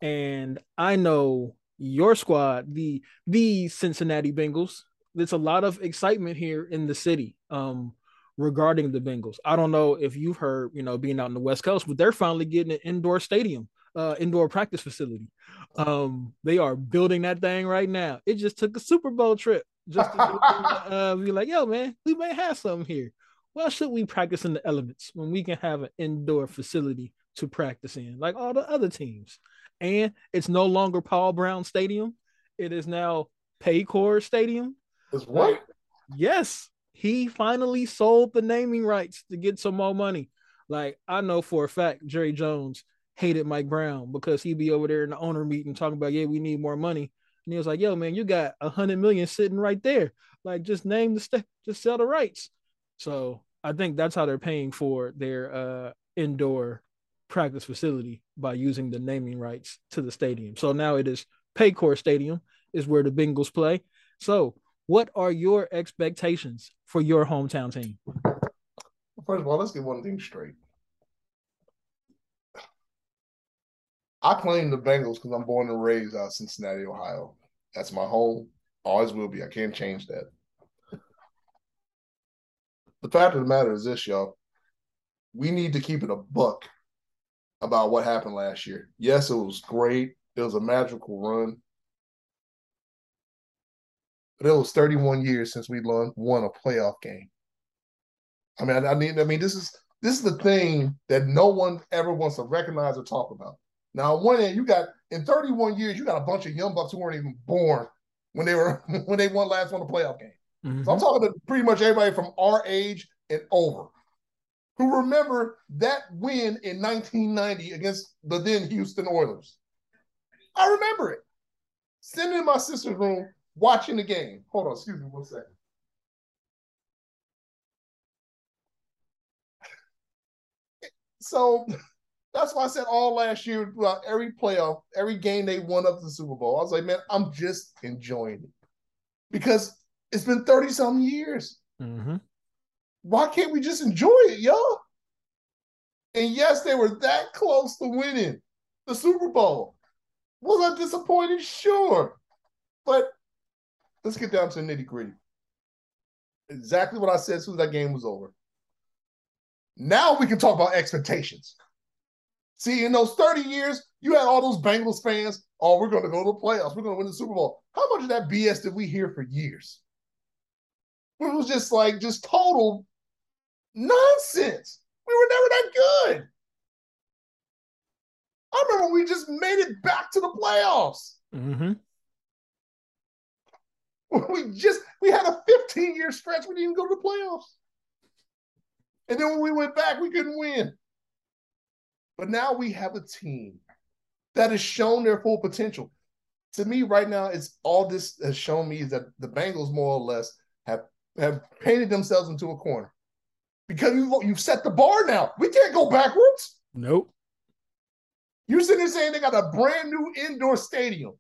and I know your squad, the the Cincinnati Bengals. There's a lot of excitement here in the city. Um, regarding the Bengals. I don't know if you've heard, you know, being out in the West Coast, but they're finally getting an indoor stadium, uh, indoor practice facility. Um, they are building that thing right now. It just took a Super Bowl trip just to uh, be like, yo, man, we may have something here. Why should we practice in the elements when we can have an indoor facility to practice in, like all the other teams? And it's no longer Paul Brown Stadium; it is now Paycor Stadium. Is what? Yes, he finally sold the naming rights to get some more money. Like I know for a fact, Jerry Jones hated Mike Brown because he'd be over there in the owner meeting talking about, yeah, we need more money. And he was like, yo, man, you got a hundred million sitting right there. Like, just name the st- just sell the rights. So I think that's how they're paying for their uh, indoor practice facility by using the naming rights to the stadium. So now it is Paycor Stadium is where the Bengals play. So what are your expectations for your hometown team? First of all, let's get one thing straight. I claim the Bengals because I'm born and raised out of Cincinnati, Ohio. That's my home. Always will be. I can't change that. The fact of the matter is this, y'all. We need to keep it a buck about what happened last year. Yes, it was great. It was a magical run. But it was 31 years since we won, won a playoff game. I mean, I, I mean, I mean, this is this is the thing that no one ever wants to recognize or talk about. Now, on one end, you got in 31 years, you got a bunch of young bucks who weren't even born when they were when they won last won a playoff game. Mm-hmm. So I'm mm-hmm. talking to pretty much everybody from our age and over who remember that win in 1990 against the then Houston Oilers. I remember it. Sitting in my sister's room watching the game. Hold on, excuse me one second. So that's why I said all last year throughout every playoff, every game they won up to the Super Bowl. I was like, man, I'm just enjoying it because it's been 30 something years. Mm-hmm. Why can't we just enjoy it, yo? And yes, they were that close to winning the Super Bowl. Was I disappointed? Sure. But let's get down to the nitty gritty. Exactly what I said as soon as that game was over. Now we can talk about expectations. See, in those 30 years, you had all those Bengals fans. Oh, we're going to go to the playoffs. We're going to win the Super Bowl. How much of that BS did we hear for years? It was just like, just total nonsense. We were never that good. I remember we just made it back to the playoffs. Mm-hmm. We just we had a 15 year stretch. We didn't even go to the playoffs. And then when we went back, we couldn't win. But now we have a team that has shown their full potential. To me, right now, it's all this has shown me is that the Bengals more or less have have painted themselves into a corner because you've, you've set the bar now. We can't go backwards. Nope. You're sitting there saying they got a brand new indoor stadium.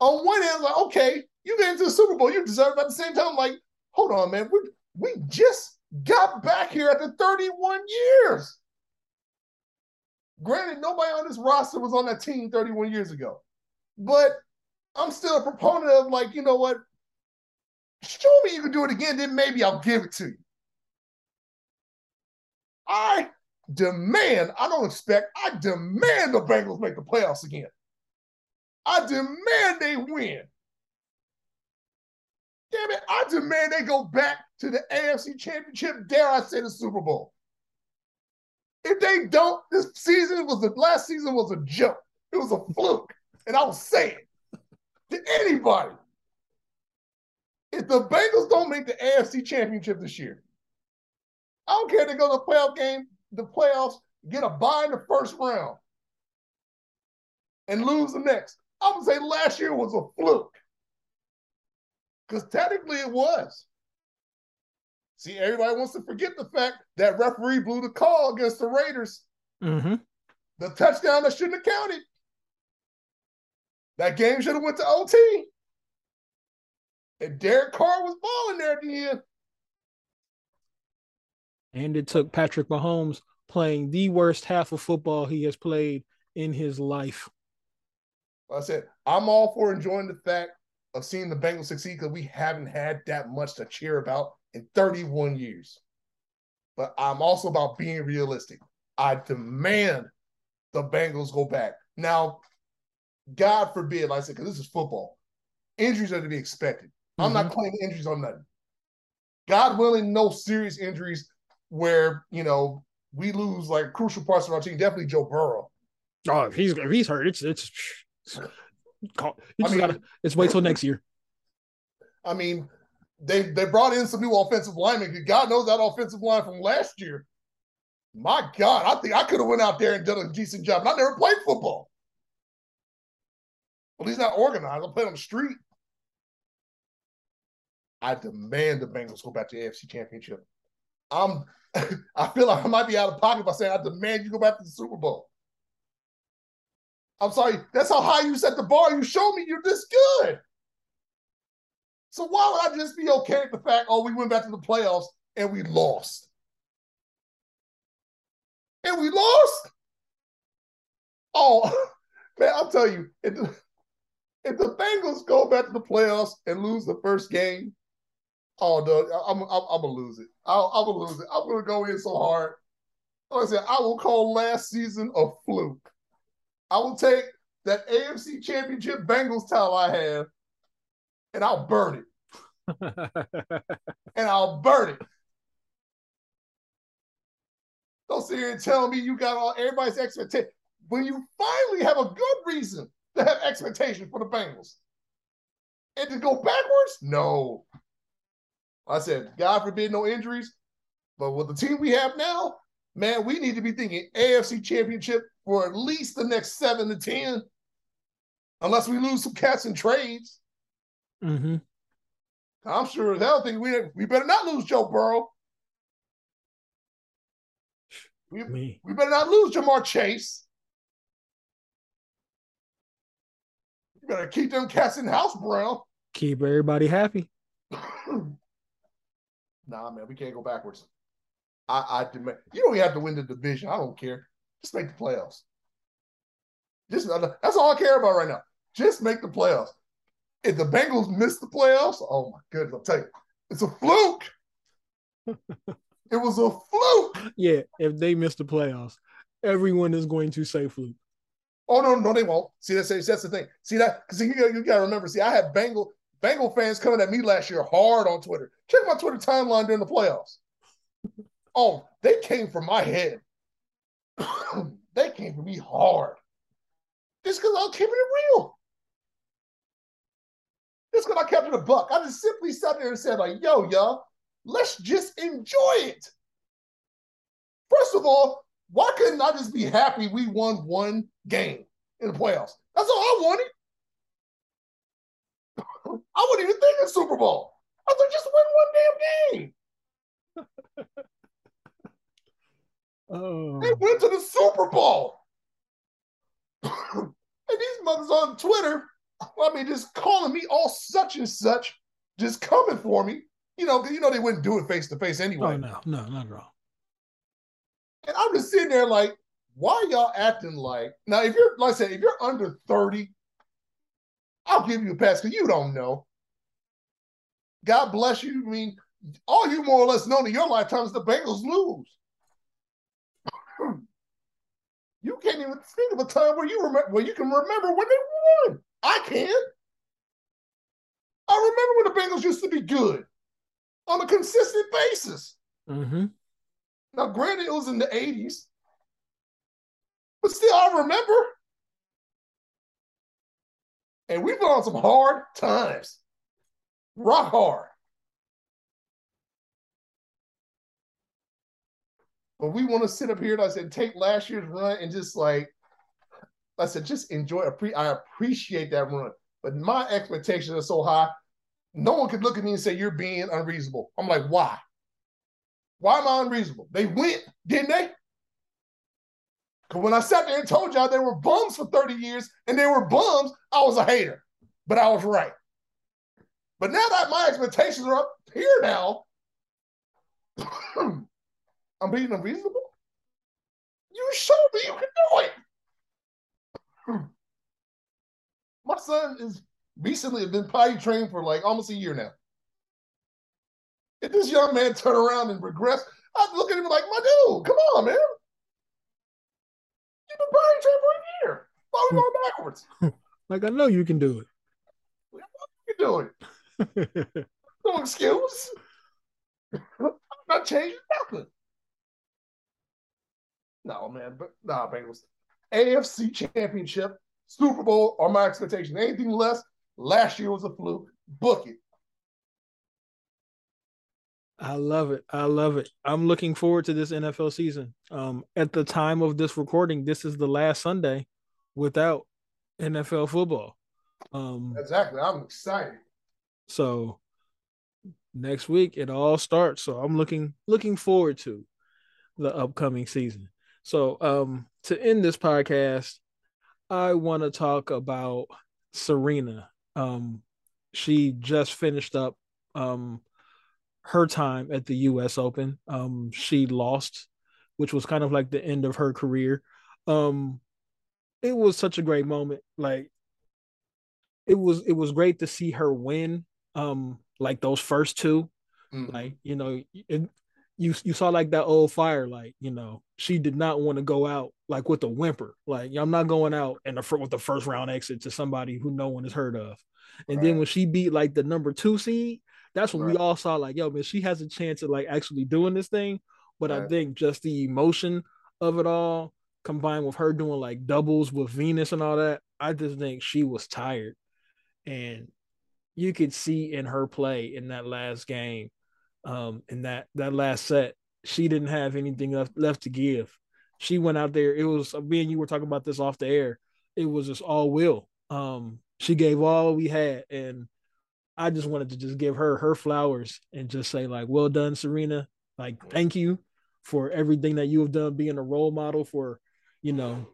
On one hand, like, okay, you get into the Super Bowl, you deserve it. At the same time, like, hold on, man. We we just got back here after 31 years. Granted, nobody on this roster was on that team 31 years ago. But I'm still a proponent of like, you know what? Show me you can do it again, then maybe I'll give it to you. I demand, I don't expect, I demand the Bengals make the playoffs again. I demand they win. Damn it, I demand they go back to the AFC Championship, dare I say the Super Bowl. If they don't, this season was the last season was a joke. It was a fluke. And I'll say it to anybody. If the Bengals don't make the AFC championship this year, I don't care if they go to the playoff game, the playoffs, get a bye in the first round, and lose the next. I'm gonna say last year was a fluke. Because technically it was. See, everybody wants to forget the fact that referee blew the call against the Raiders. Mm-hmm. The touchdown that shouldn't have counted. That game should have went to OT. And Derek Carr was balling there at the end. And it took Patrick Mahomes playing the worst half of football he has played in his life. I said, I'm all for enjoying the fact of seeing the Bengals succeed because we haven't had that much to cheer about in 31 years. But I'm also about being realistic. I demand the Bengals go back. Now, God forbid, like I said, because this is football, injuries are to be expected. Mm-hmm. I'm not mm-hmm. claiming injuries on nothing. God willing, no serious injuries where, you know, we lose like crucial parts of our team. Definitely Joe Burrow. Oh, if he's if he's hurt, it's it's, it's you just I mean, gotta it's wait till next year. I mean, they they brought in some new offensive linemen. God knows that offensive line from last year. My God, I think I could have went out there and done a decent job. And I never played football. Well, he's not organized. I played on the street. I demand the Bengals go back to the AFC Championship. I'm I feel like I might be out of pocket by saying I demand you go back to the Super Bowl. I'm sorry, that's how high you set the bar. You show me you're this good. So why would I just be okay with the fact, oh, we went back to the playoffs and we lost? And we lost? Oh, man, I'll tell you, if the, if the Bengals go back to the playoffs and lose the first game, oh, no, I'm, I'm, I'm going to lose it. I'll, I'm going to lose it. I'm going to go in so hard. Like I said, I will call last season a fluke. I will take that AFC Championship Bengals title I have, and I'll burn it. and I'll burn it. Don't sit here and tell me you got all everybody's expectation. When you finally have a good reason to have expectations for the Bengals. And to go backwards? No. I said, God forbid no injuries. But with the team we have now, man, we need to be thinking AFC championship for at least the next seven to 10, unless we lose some cats in trades. Mm-hmm. I'm sure as hell think we, we better not lose Joe Burrow. We, Me. we better not lose Ja'Marr Chase. You better keep them cats in house, Brown. Keep everybody happy. nah, man, we can't go backwards. I, I demand you don't even have to win the division. I don't care. Just make the playoffs. Just uh, that's all I care about right now. Just make the playoffs. If the Bengals miss the playoffs, oh my goodness, I'll tell you, it's a fluke. it was a fluke. Yeah, if they miss the playoffs, everyone is going to say fluke. Oh no, no, they won't. See, that's that's the thing. See that because you, you got to remember. See, I had Bengal Bengal fans coming at me last year hard on Twitter. Check my Twitter timeline during the playoffs. Oh, they came from my head. they came for me hard. Just because I was keeping it real. Just because I kept it a buck. I just simply sat there and said, like, yo, y'all, let's just enjoy it. First of all, why couldn't I just be happy we won one game in the playoffs? That's all I wanted. I wouldn't even think of Super Bowl. I thought just win one damn game. Oh. They went to the Super Bowl. and these mothers on Twitter, I mean, just calling me all such and such, just coming for me. You know, you know they wouldn't do it face to oh, face anyway. Oh no, no, not at all. And I'm just sitting there like, why y'all acting like now? If you're like I said, if you're under 30, I'll give you a pass because you don't know. God bless you. I mean, all you more or less know in your lifetime is the Bengals lose. You can't even think of a time where you remember where you can remember when they won. I can. I remember when the Bengals used to be good on a consistent basis. Mm-hmm. Now, granted, it was in the 80s, but still, I remember. And we've been on some hard times, rock hard. But we want to sit up here, and I said, take last year's run and just like, I said, just enjoy. I appreciate that run. But my expectations are so high, no one could look at me and say, You're being unreasonable. I'm like, Why? Why am I unreasonable? They went, didn't they? Because when I sat there and told y'all they were bums for 30 years and they were bums, I was a hater. But I was right. But now that my expectations are up here now, I'm being unreasonable. You show me you can do it. My son is recently been potty trained for like almost a year now. If this young man turn around and regress, I'd look at him like, my dude, come on, man. You've been potty trained for a year. Why are we going backwards? like I know you can do it. You can do it. no excuse. I'm not changing nothing. No, man, but nah, Bengals. AFC Championship, Super Bowl are my expectation. Anything less, last year was a fluke. Book it. I love it. I love it. I'm looking forward to this NFL season. Um, at the time of this recording, this is the last Sunday without NFL football. Um, exactly. I'm excited. So next week it all starts. So I'm looking looking forward to the upcoming season. So um to end this podcast, I want to talk about Serena. Um she just finished up um her time at the US Open. Um she lost, which was kind of like the end of her career. Um it was such a great moment. Like it was it was great to see her win um like those first 2 mm-hmm. like you know it, you you saw like that old fire like you know she did not want to go out like with a whimper like i'm not going out and the with the first round exit to somebody who no one has heard of and right. then when she beat like the number two seed that's when right. we all saw like yo man she has a chance of like actually doing this thing but right. i think just the emotion of it all combined with her doing like doubles with venus and all that i just think she was tired and you could see in her play in that last game, um, in that that last set, she didn't have anything left left to give. She went out there. It was me and you were talking about this off the air. It was just all will. Um, she gave all we had, and I just wanted to just give her her flowers and just say like, well done, Serena. Like, thank you for everything that you have done, being a role model for, you know,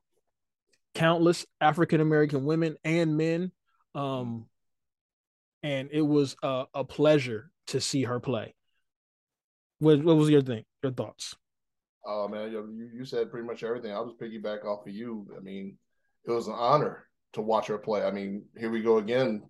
countless African American women and men. Um, and it was a, a pleasure to see her play. What, what was your thing? Your thoughts? Oh man, you, you said pretty much everything. I'll just piggyback off of you. I mean, it was an honor to watch her play. I mean, here we go again.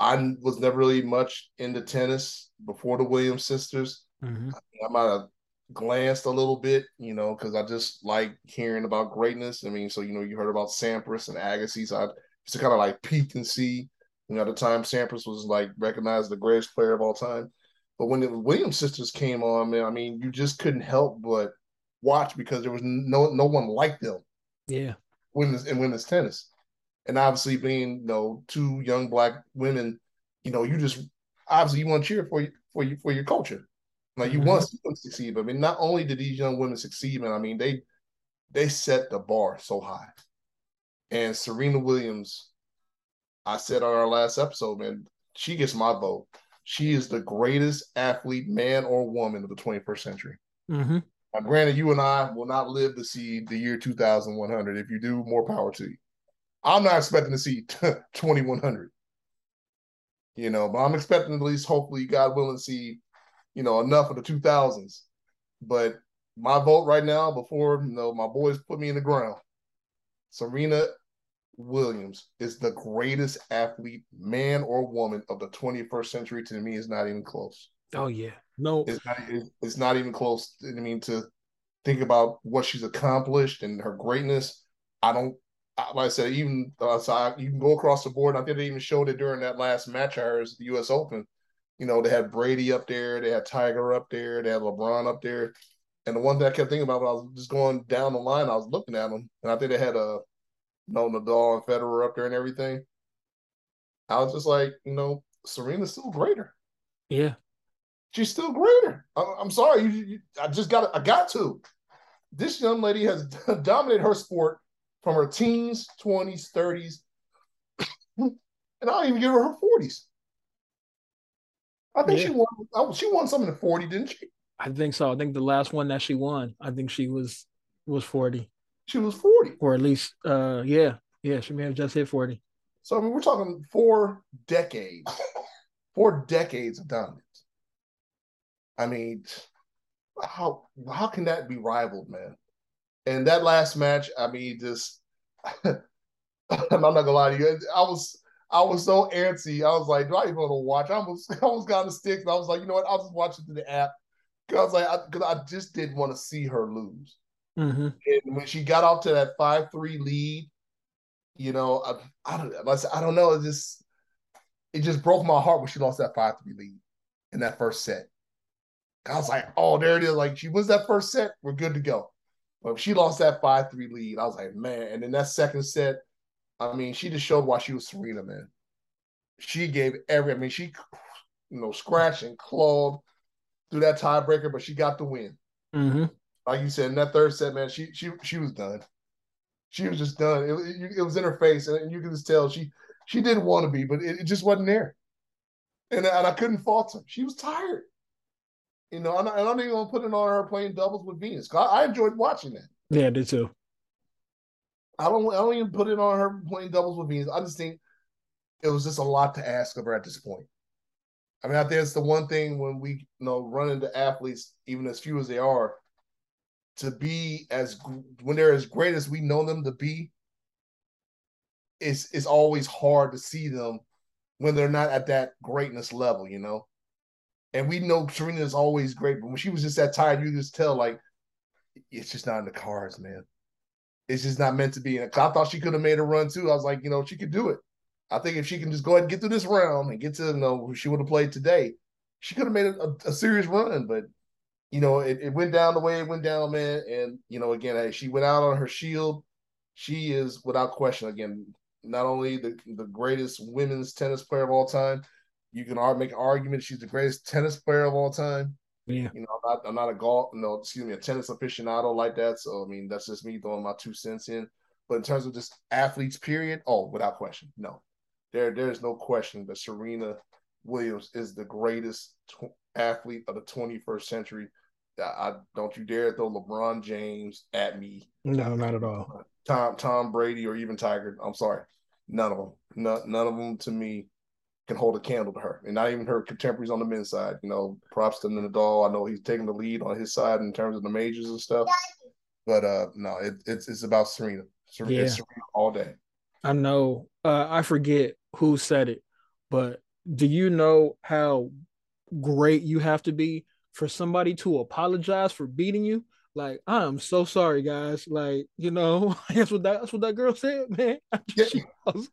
I was never really much into tennis before the Williams sisters. Mm-hmm. I, I might have glanced a little bit, you know, because I just like hearing about greatness. I mean, so you know, you heard about Sampras and Agassi, so I used to kind of like peek and see you know, at the time, Sampras was like recognized the greatest player of all time. But when the Williams sisters came on, man, I mean, you just couldn't help but watch because there was no no one like them. Yeah. Women's in women's tennis. And obviously being, you know, two young black women, you know, you just obviously you want to cheer for you for you for your culture. Like you mm-hmm. want to succeed. But I mean, not only did these young women succeed, man, I mean, they they set the bar so high. And Serena Williams I said on our last episode, man, she gets my vote. She is the greatest athlete, man or woman of the 21st century. Mm-hmm. Now, granted, you and I will not live to see the year 2100. If you do, more power to you. I'm not expecting to see 2100. You know, but I'm expecting at least, hopefully, God willing, to see, you know, enough of the 2000s. But my vote right now, before you know my boys put me in the ground, Serena Williams is the greatest athlete, man or woman, of the 21st century. To me, is not even close. Oh yeah, no, it's not. It's not even close. I mean, to think about what she's accomplished and her greatness, I don't. Like I said, even uh, so I, you can go across the board. I think they even showed it during that last match of hers, the U.S. Open. You know, they had Brady up there, they had Tiger up there, they had LeBron up there. And the one that I kept thinking about when I was just going down the line, I was looking at them, and I think they had a no Nadal and Federer up there and everything. I was just like, you know, Serena's still greater. Yeah, she's still greater. I, am sorry, you, you, I just got, I got to. This young lady has dominated her sport from her teens, twenties, thirties, and I'll even give her her forties. I think yeah. she won. She won something in forty, didn't she? I think so. I think the last one that she won, I think she was was forty. She was 40. Or at least, uh, yeah, yeah, she may have just hit 40. So I mean, we're talking four decades, four decades of dominance. I mean, how how can that be rivaled, man? And that last match, I mean, just I'm not gonna lie to you, I was I was so antsy. I was like, do I even want to watch? I almost I almost got the sticks, and I was like, you know what? I'll just watch it through the app. Cause I was like, because I, I, just didn't want to see her lose. Mm-hmm. And when she got off to that five three lead, you know, I, I don't I don't know. It just it just broke my heart when she lost that five three lead in that first set. I was like, oh, there it is. Like she was that first set, we're good to go. But she lost that five three lead. I was like, man. And then that second set, I mean, she just showed why she was Serena, man. She gave every. I mean, she, you know, scratched and clawed through that tiebreaker, but she got the win. Mm-hmm. Like you said, in that third set, man, she she she was done. She was just done. It, it, it was in her face, and you can just tell she she didn't want to be, but it, it just wasn't there. And, and I couldn't fault her. She was tired. You know, and I, don't even want to put it on her playing doubles with Venus. I, I enjoyed watching that. Yeah, I did too. I don't. I don't even put it on her playing doubles with Venus. I just think it was just a lot to ask of her at this point. I mean, I think it's the one thing when we you know run into athletes, even as few as they are, to be as when they're as great as we know them to be. It's it's always hard to see them when they're not at that greatness level, you know. And we know Serena is always great, but when she was just that tired, you just tell like it's just not in the cards, man. It's just not meant to be. And I thought she could have made a run too. I was like, you know, she could do it. I think if she can just go ahead and get through this round and get to you know she would have played today, she could have made a, a, serious run. But you know, it, it, went down the way it went down, man. And you know, again, hey, she went out on her shield. She is without question again not only the the greatest women's tennis player of all time. You can make an argument she's the greatest tennis player of all time. Yeah. You know, I'm not, I'm not a golf, no, excuse me, a tennis aficionado like that. So I mean, that's just me throwing my two cents in. But in terms of just athletes, period, oh, without question, no, there there is no question that Serena Williams is the greatest tw- athlete of the 21st century. I, I, don't you dare throw LeBron James at me. No, not at all. Tom Tom Brady or even Tiger. I'm sorry, none of them. None, none of them to me can hold a candle to her, and not even her contemporaries on the men's side. You know, props to Nadal. I know he's taking the lead on his side in terms of the majors and stuff. But uh no, it, it's it's about Serena. Serena, yeah. Serena all day. I know. Uh, I forget who said it, but do you know how great you have to be for somebody to apologize for beating you? Like, I'm so sorry, guys. Like, you know, that's what that, that's what that girl said, man. she,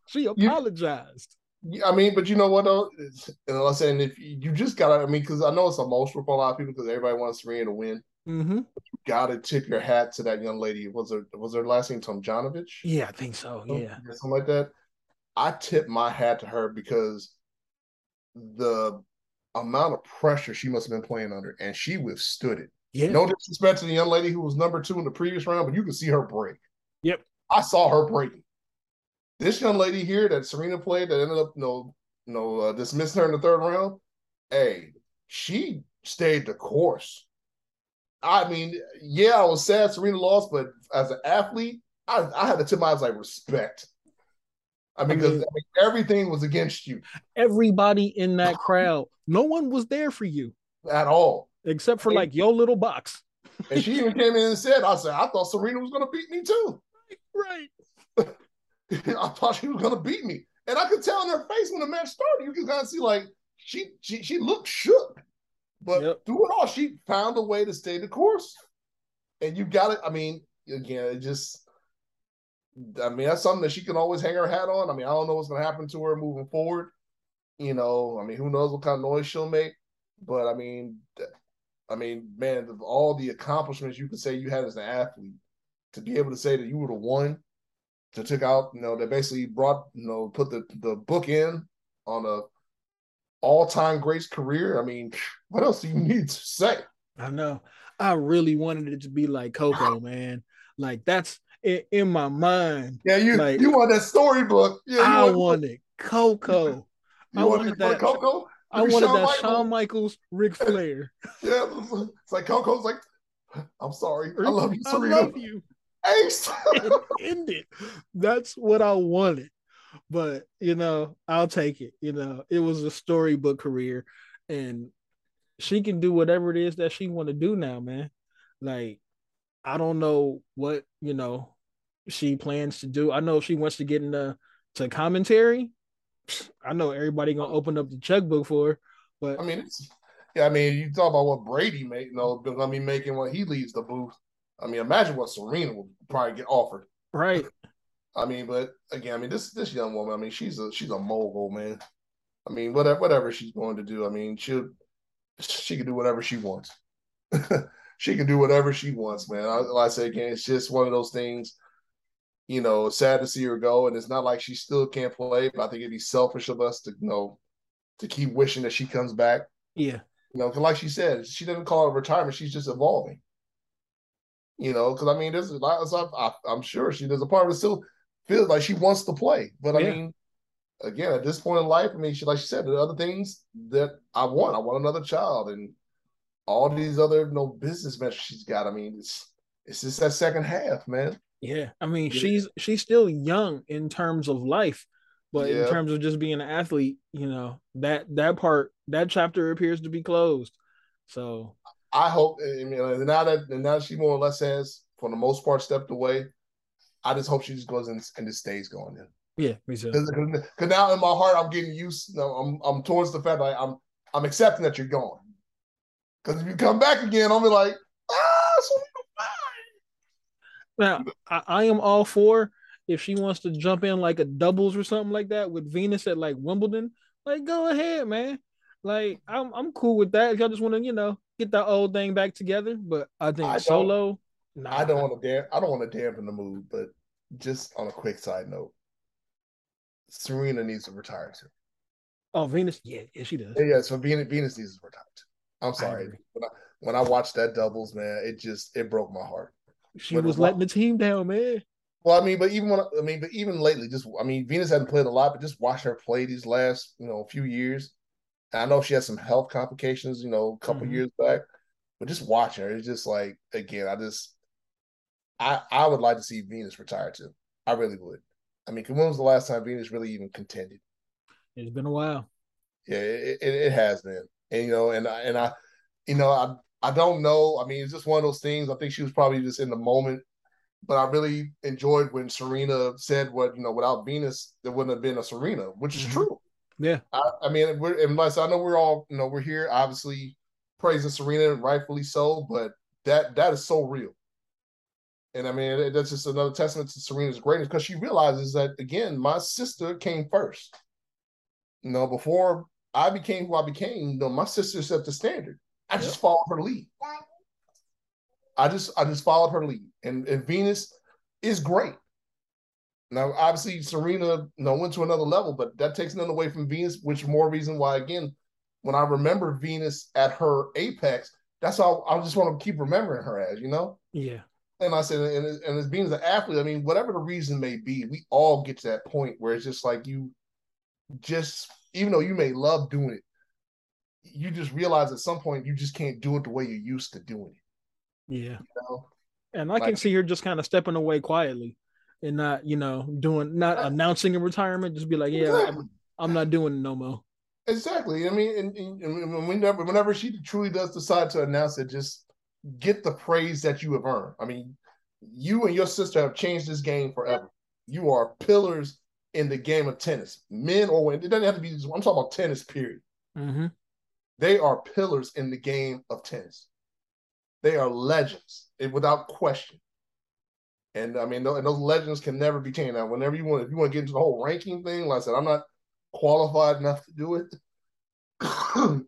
she apologized. I mean, but you know what though? And I'm saying if you just gotta, I mean, because I know it's emotional for a lot of people because everybody wants Serena to win. Mm-hmm. You gotta tip your hat to that young lady. Was her was her last name Tomljanovic? Yeah, I think so. Yeah, something like that. I tip my hat to her because the amount of pressure she must have been playing under, and she withstood it. Yeah. No disrespect to the young lady who was number two in the previous round, but you can see her break. Yep. I saw her breaking. This young lady here that Serena played that ended up you know, you know uh, dismissing her in the third round. Hey, she stayed the course. I mean, yeah, I was sad Serena lost, but as an athlete, I, I had to tip my eyes like respect. I mean, because I mean, everything was against you. Everybody in that crowd, no one was there for you at all, except for like your little box. and she even came in and said, "I said I thought Serena was going to beat me too." Right. I thought she was gonna beat me, and I could tell in her face when the match started. You can kind of see like she she she looked shook, but yep. through it all, she found a way to stay the course. And you got it. I mean, again, it just. I mean, that's something that she can always hang her hat on. I mean, I don't know what's going to happen to her moving forward. You know, I mean, who knows what kind of noise she'll make. But I mean, I mean, man, of all the accomplishments you could say you had as an athlete, to be able to say that you were the one to took out, you know, they basically brought, you know, put the the book in on a all time greats career. I mean, what else do you need to say? I know. I really wanted it to be like Coco, man. Like that's in, in my mind. Yeah, you like, you want that storybook. Yeah, I wanted Coco. I wanted that Coco. I wanted Shawn that Michaels. Shawn Michaels, Ric Flair. yeah, it's like Coco's like, I'm sorry, I love you, Serena. I love you. Ace. end it. That's what I wanted. But you know, I'll take it. You know, it was a storybook career, and she can do whatever it is that she want to do now, man. Like, I don't know what you know she plans to do. I know if she wants to get into to commentary, I know everybody gonna open up the checkbook for her. But I mean, it's, yeah, I mean, you talk about what Brady made, you know, gonna be making when he leaves the booth. I mean, imagine what Serena will probably get offered. Right. I mean, but again, I mean, this this young woman, I mean, she's a she's a mogul, man. I mean, whatever whatever she's going to do, I mean, she she can do whatever she wants. she can do whatever she wants, man. I, like I say again, it's just one of those things. You know, sad to see her go, and it's not like she still can't play. But I think it'd be selfish of us to you know to keep wishing that she comes back. Yeah, you know, because like she said, she didn't call it retirement; she's just evolving. You know, because I mean, there's a lot. of I, I'm sure she there's a part of it still feels like she wants to play, but I yeah. mean, again, at this point in life, I mean, she like she said, the other things that I want. I want another child, and all these other you know business ventures she's got. I mean, it's it's just that second half, man. Yeah, I mean, yeah. she's she's still young in terms of life, but yeah. in terms of just being an athlete, you know that that part that chapter appears to be closed. So I hope. I mean, now that now that she more or less has, for the most part, stepped away. I just hope she just goes in and just stays going in. Yeah, me too. Because now in my heart, I'm getting used. You know, I'm I'm towards the fact that I'm I'm accepting that you're going. Because if you come back again, I'll be like, ah, so now I, I am all for if she wants to jump in like a doubles or something like that with Venus at like Wimbledon, like go ahead, man. Like I'm I'm cool with that. If y'all just want to, you know, get that old thing back together. But I think I solo. Nah, I don't want to damn. I don't want to dampen the mood. But just on a quick side note, Serena needs to retire too. Oh, Venus, yeah, yeah, she does. Yeah, yeah so Venus, Venus needs to retire too. I'm sorry. I when, I, when I watched that doubles, man, it just it broke my heart. She but was letting the team down, man. Well, I mean, but even when I mean, but even lately, just I mean, Venus hadn't played a lot, but just watch her play these last you know few years. I know she had some health complications, you know, a couple mm-hmm. years back, but just watching her, it's just like again, I just I I would like to see Venus retire too. I really would. I mean, when was the last time Venus really even contended? It's been a while. Yeah, it, it, it has been, and you know, and I, and I, you know, I I don't know. I mean, it's just one of those things. I think she was probably just in the moment, but I really enjoyed when Serena said, "What you know, without Venus, there wouldn't have been a Serena," which is mm-hmm. true. Yeah, I, I mean, we're unless I know we're all you know we're here obviously praising Serena, rightfully so, but that that is so real. And I mean, that's just another testament to Serena's greatness because she realizes that again, my sister came first. You know, before I became who I became, though my sister set the standard. I yep. just followed her lead. I just I just followed her lead. And and Venus is great. Now, obviously, Serena you know, went to another level, but that takes nothing away from Venus, which more reason why, again, when I remember Venus at her apex, that's all I just want to keep remembering her as, you know? Yeah. And I said, and, and as being as an athlete, I mean, whatever the reason may be, we all get to that point where it's just like you just, even though you may love doing it, you just realize at some point you just can't do it the way you're used to doing it. Yeah. You know? And I like, can see her just kind of stepping away quietly and not, you know, doing, not announcing a retirement, just be like, yeah, exactly. I'm, I'm, not doing it no more. Exactly. I mean, and, and, and whenever, whenever she truly does decide to announce it, just get the praise that you have earned. I mean, you and your sister have changed this game forever. You are pillars in the game of tennis, men or women. It doesn't have to be. I'm talking about tennis. Period. Mm-hmm. They are pillars in the game of tennis. They are legends, without question. And I mean, and those legends can never be changed. Now, whenever you want, if you want to get into the whole ranking thing, like I said, I'm not qualified enough to do it.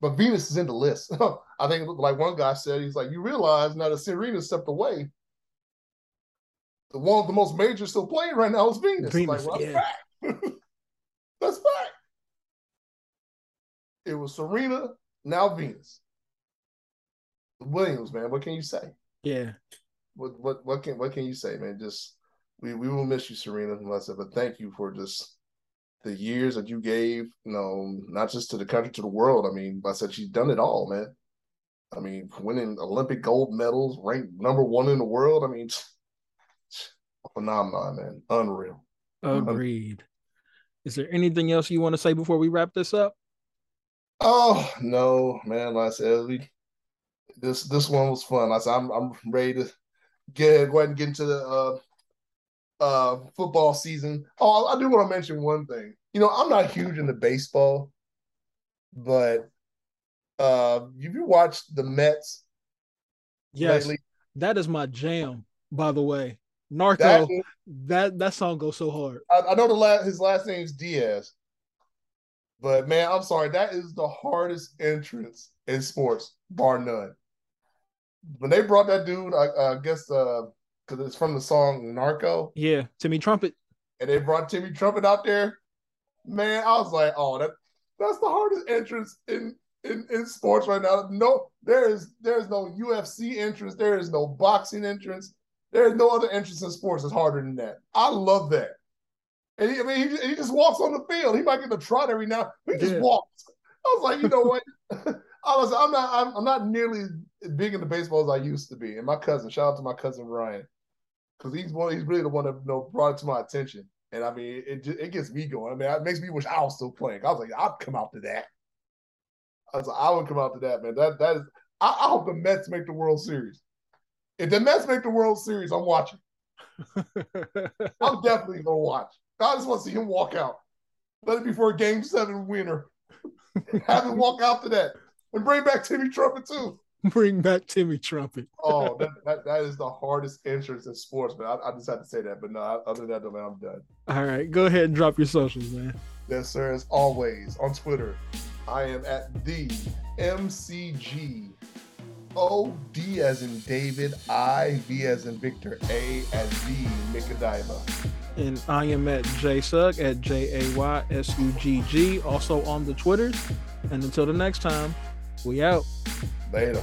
but Venus is in the list. I think, like one guy said, he's like, you realize now that Serena stepped away, the one of the most major still playing right now is Venus. Venus like, well, yeah. that's back. that's back. It was Serena, now Venus. Williams, man, what can you say? Yeah. What what what can what can you say, man? Just we we will miss you, Serena, but thank you for just the years that you gave, you know, not just to the country, to the world. I mean, I said she's done it all, man. I mean, winning Olympic gold medals, ranked number one in the world. I mean, phenomenon, man. Unreal. Agreed. Is there anything else you want to say before we wrap this up? Oh no, man! Like I said, we this this one was fun. Like I said, I'm I'm ready to get go ahead and get into the uh, uh, football season. Oh, I do want to mention one thing. You know, I'm not huge into baseball, but uh, have you watched the Mets? Yes, lately? that is my jam. By the way, Narco. That is, that, that song goes so hard. I, I know the last his last name is Diaz, but man, I'm sorry. That is the hardest entrance in sports, bar none. When they brought that dude, I, I guess uh, because it's from the song Narco. Yeah, Timmy Trumpet. And they brought Timmy Trumpet out there. Man, I was like, oh, that that's the hardest entrance in in, in sports right now. No, there is there is no UFC entrance. There is no boxing entrance. There is no other entrance in sports that's harder than that. I love that. And he, I mean, he, he just walks on the field. He might get the trot every now. He just walks. I was like, you know what? I was, I'm not, I'm, I'm not nearly as big into baseball as I used to be. And my cousin, shout out to my cousin Ryan because he's one. He's really the one that you know, brought it to my attention. And I mean, it it gets me going. I mean, it makes me wish I was still playing. I was like, I'd come out to that. I was like, I would come out to that, man. That that is. I, I hope the Mets make the World Series. If the Mets make the World Series, I'm watching. I'm definitely gonna watch. I just want to see him walk out. Let it be for a Game Seven winner. Have him walk out to that, and bring back Timmy Trumpet too. Bring back Timmy Trumpet. oh, that, that, that is the hardest entrance in sports, man. I, I just had to say that. But no, other than that, man, I'm done. All right, go ahead and drop your socials, man. Yes, sir. As always, on Twitter, I am at the MCG. O D as in David, I V as in Victor, A as the Mikadiva. And I am at JSUG at J A Y S U G G, also on the Twitters. And until the next time, we out. Later.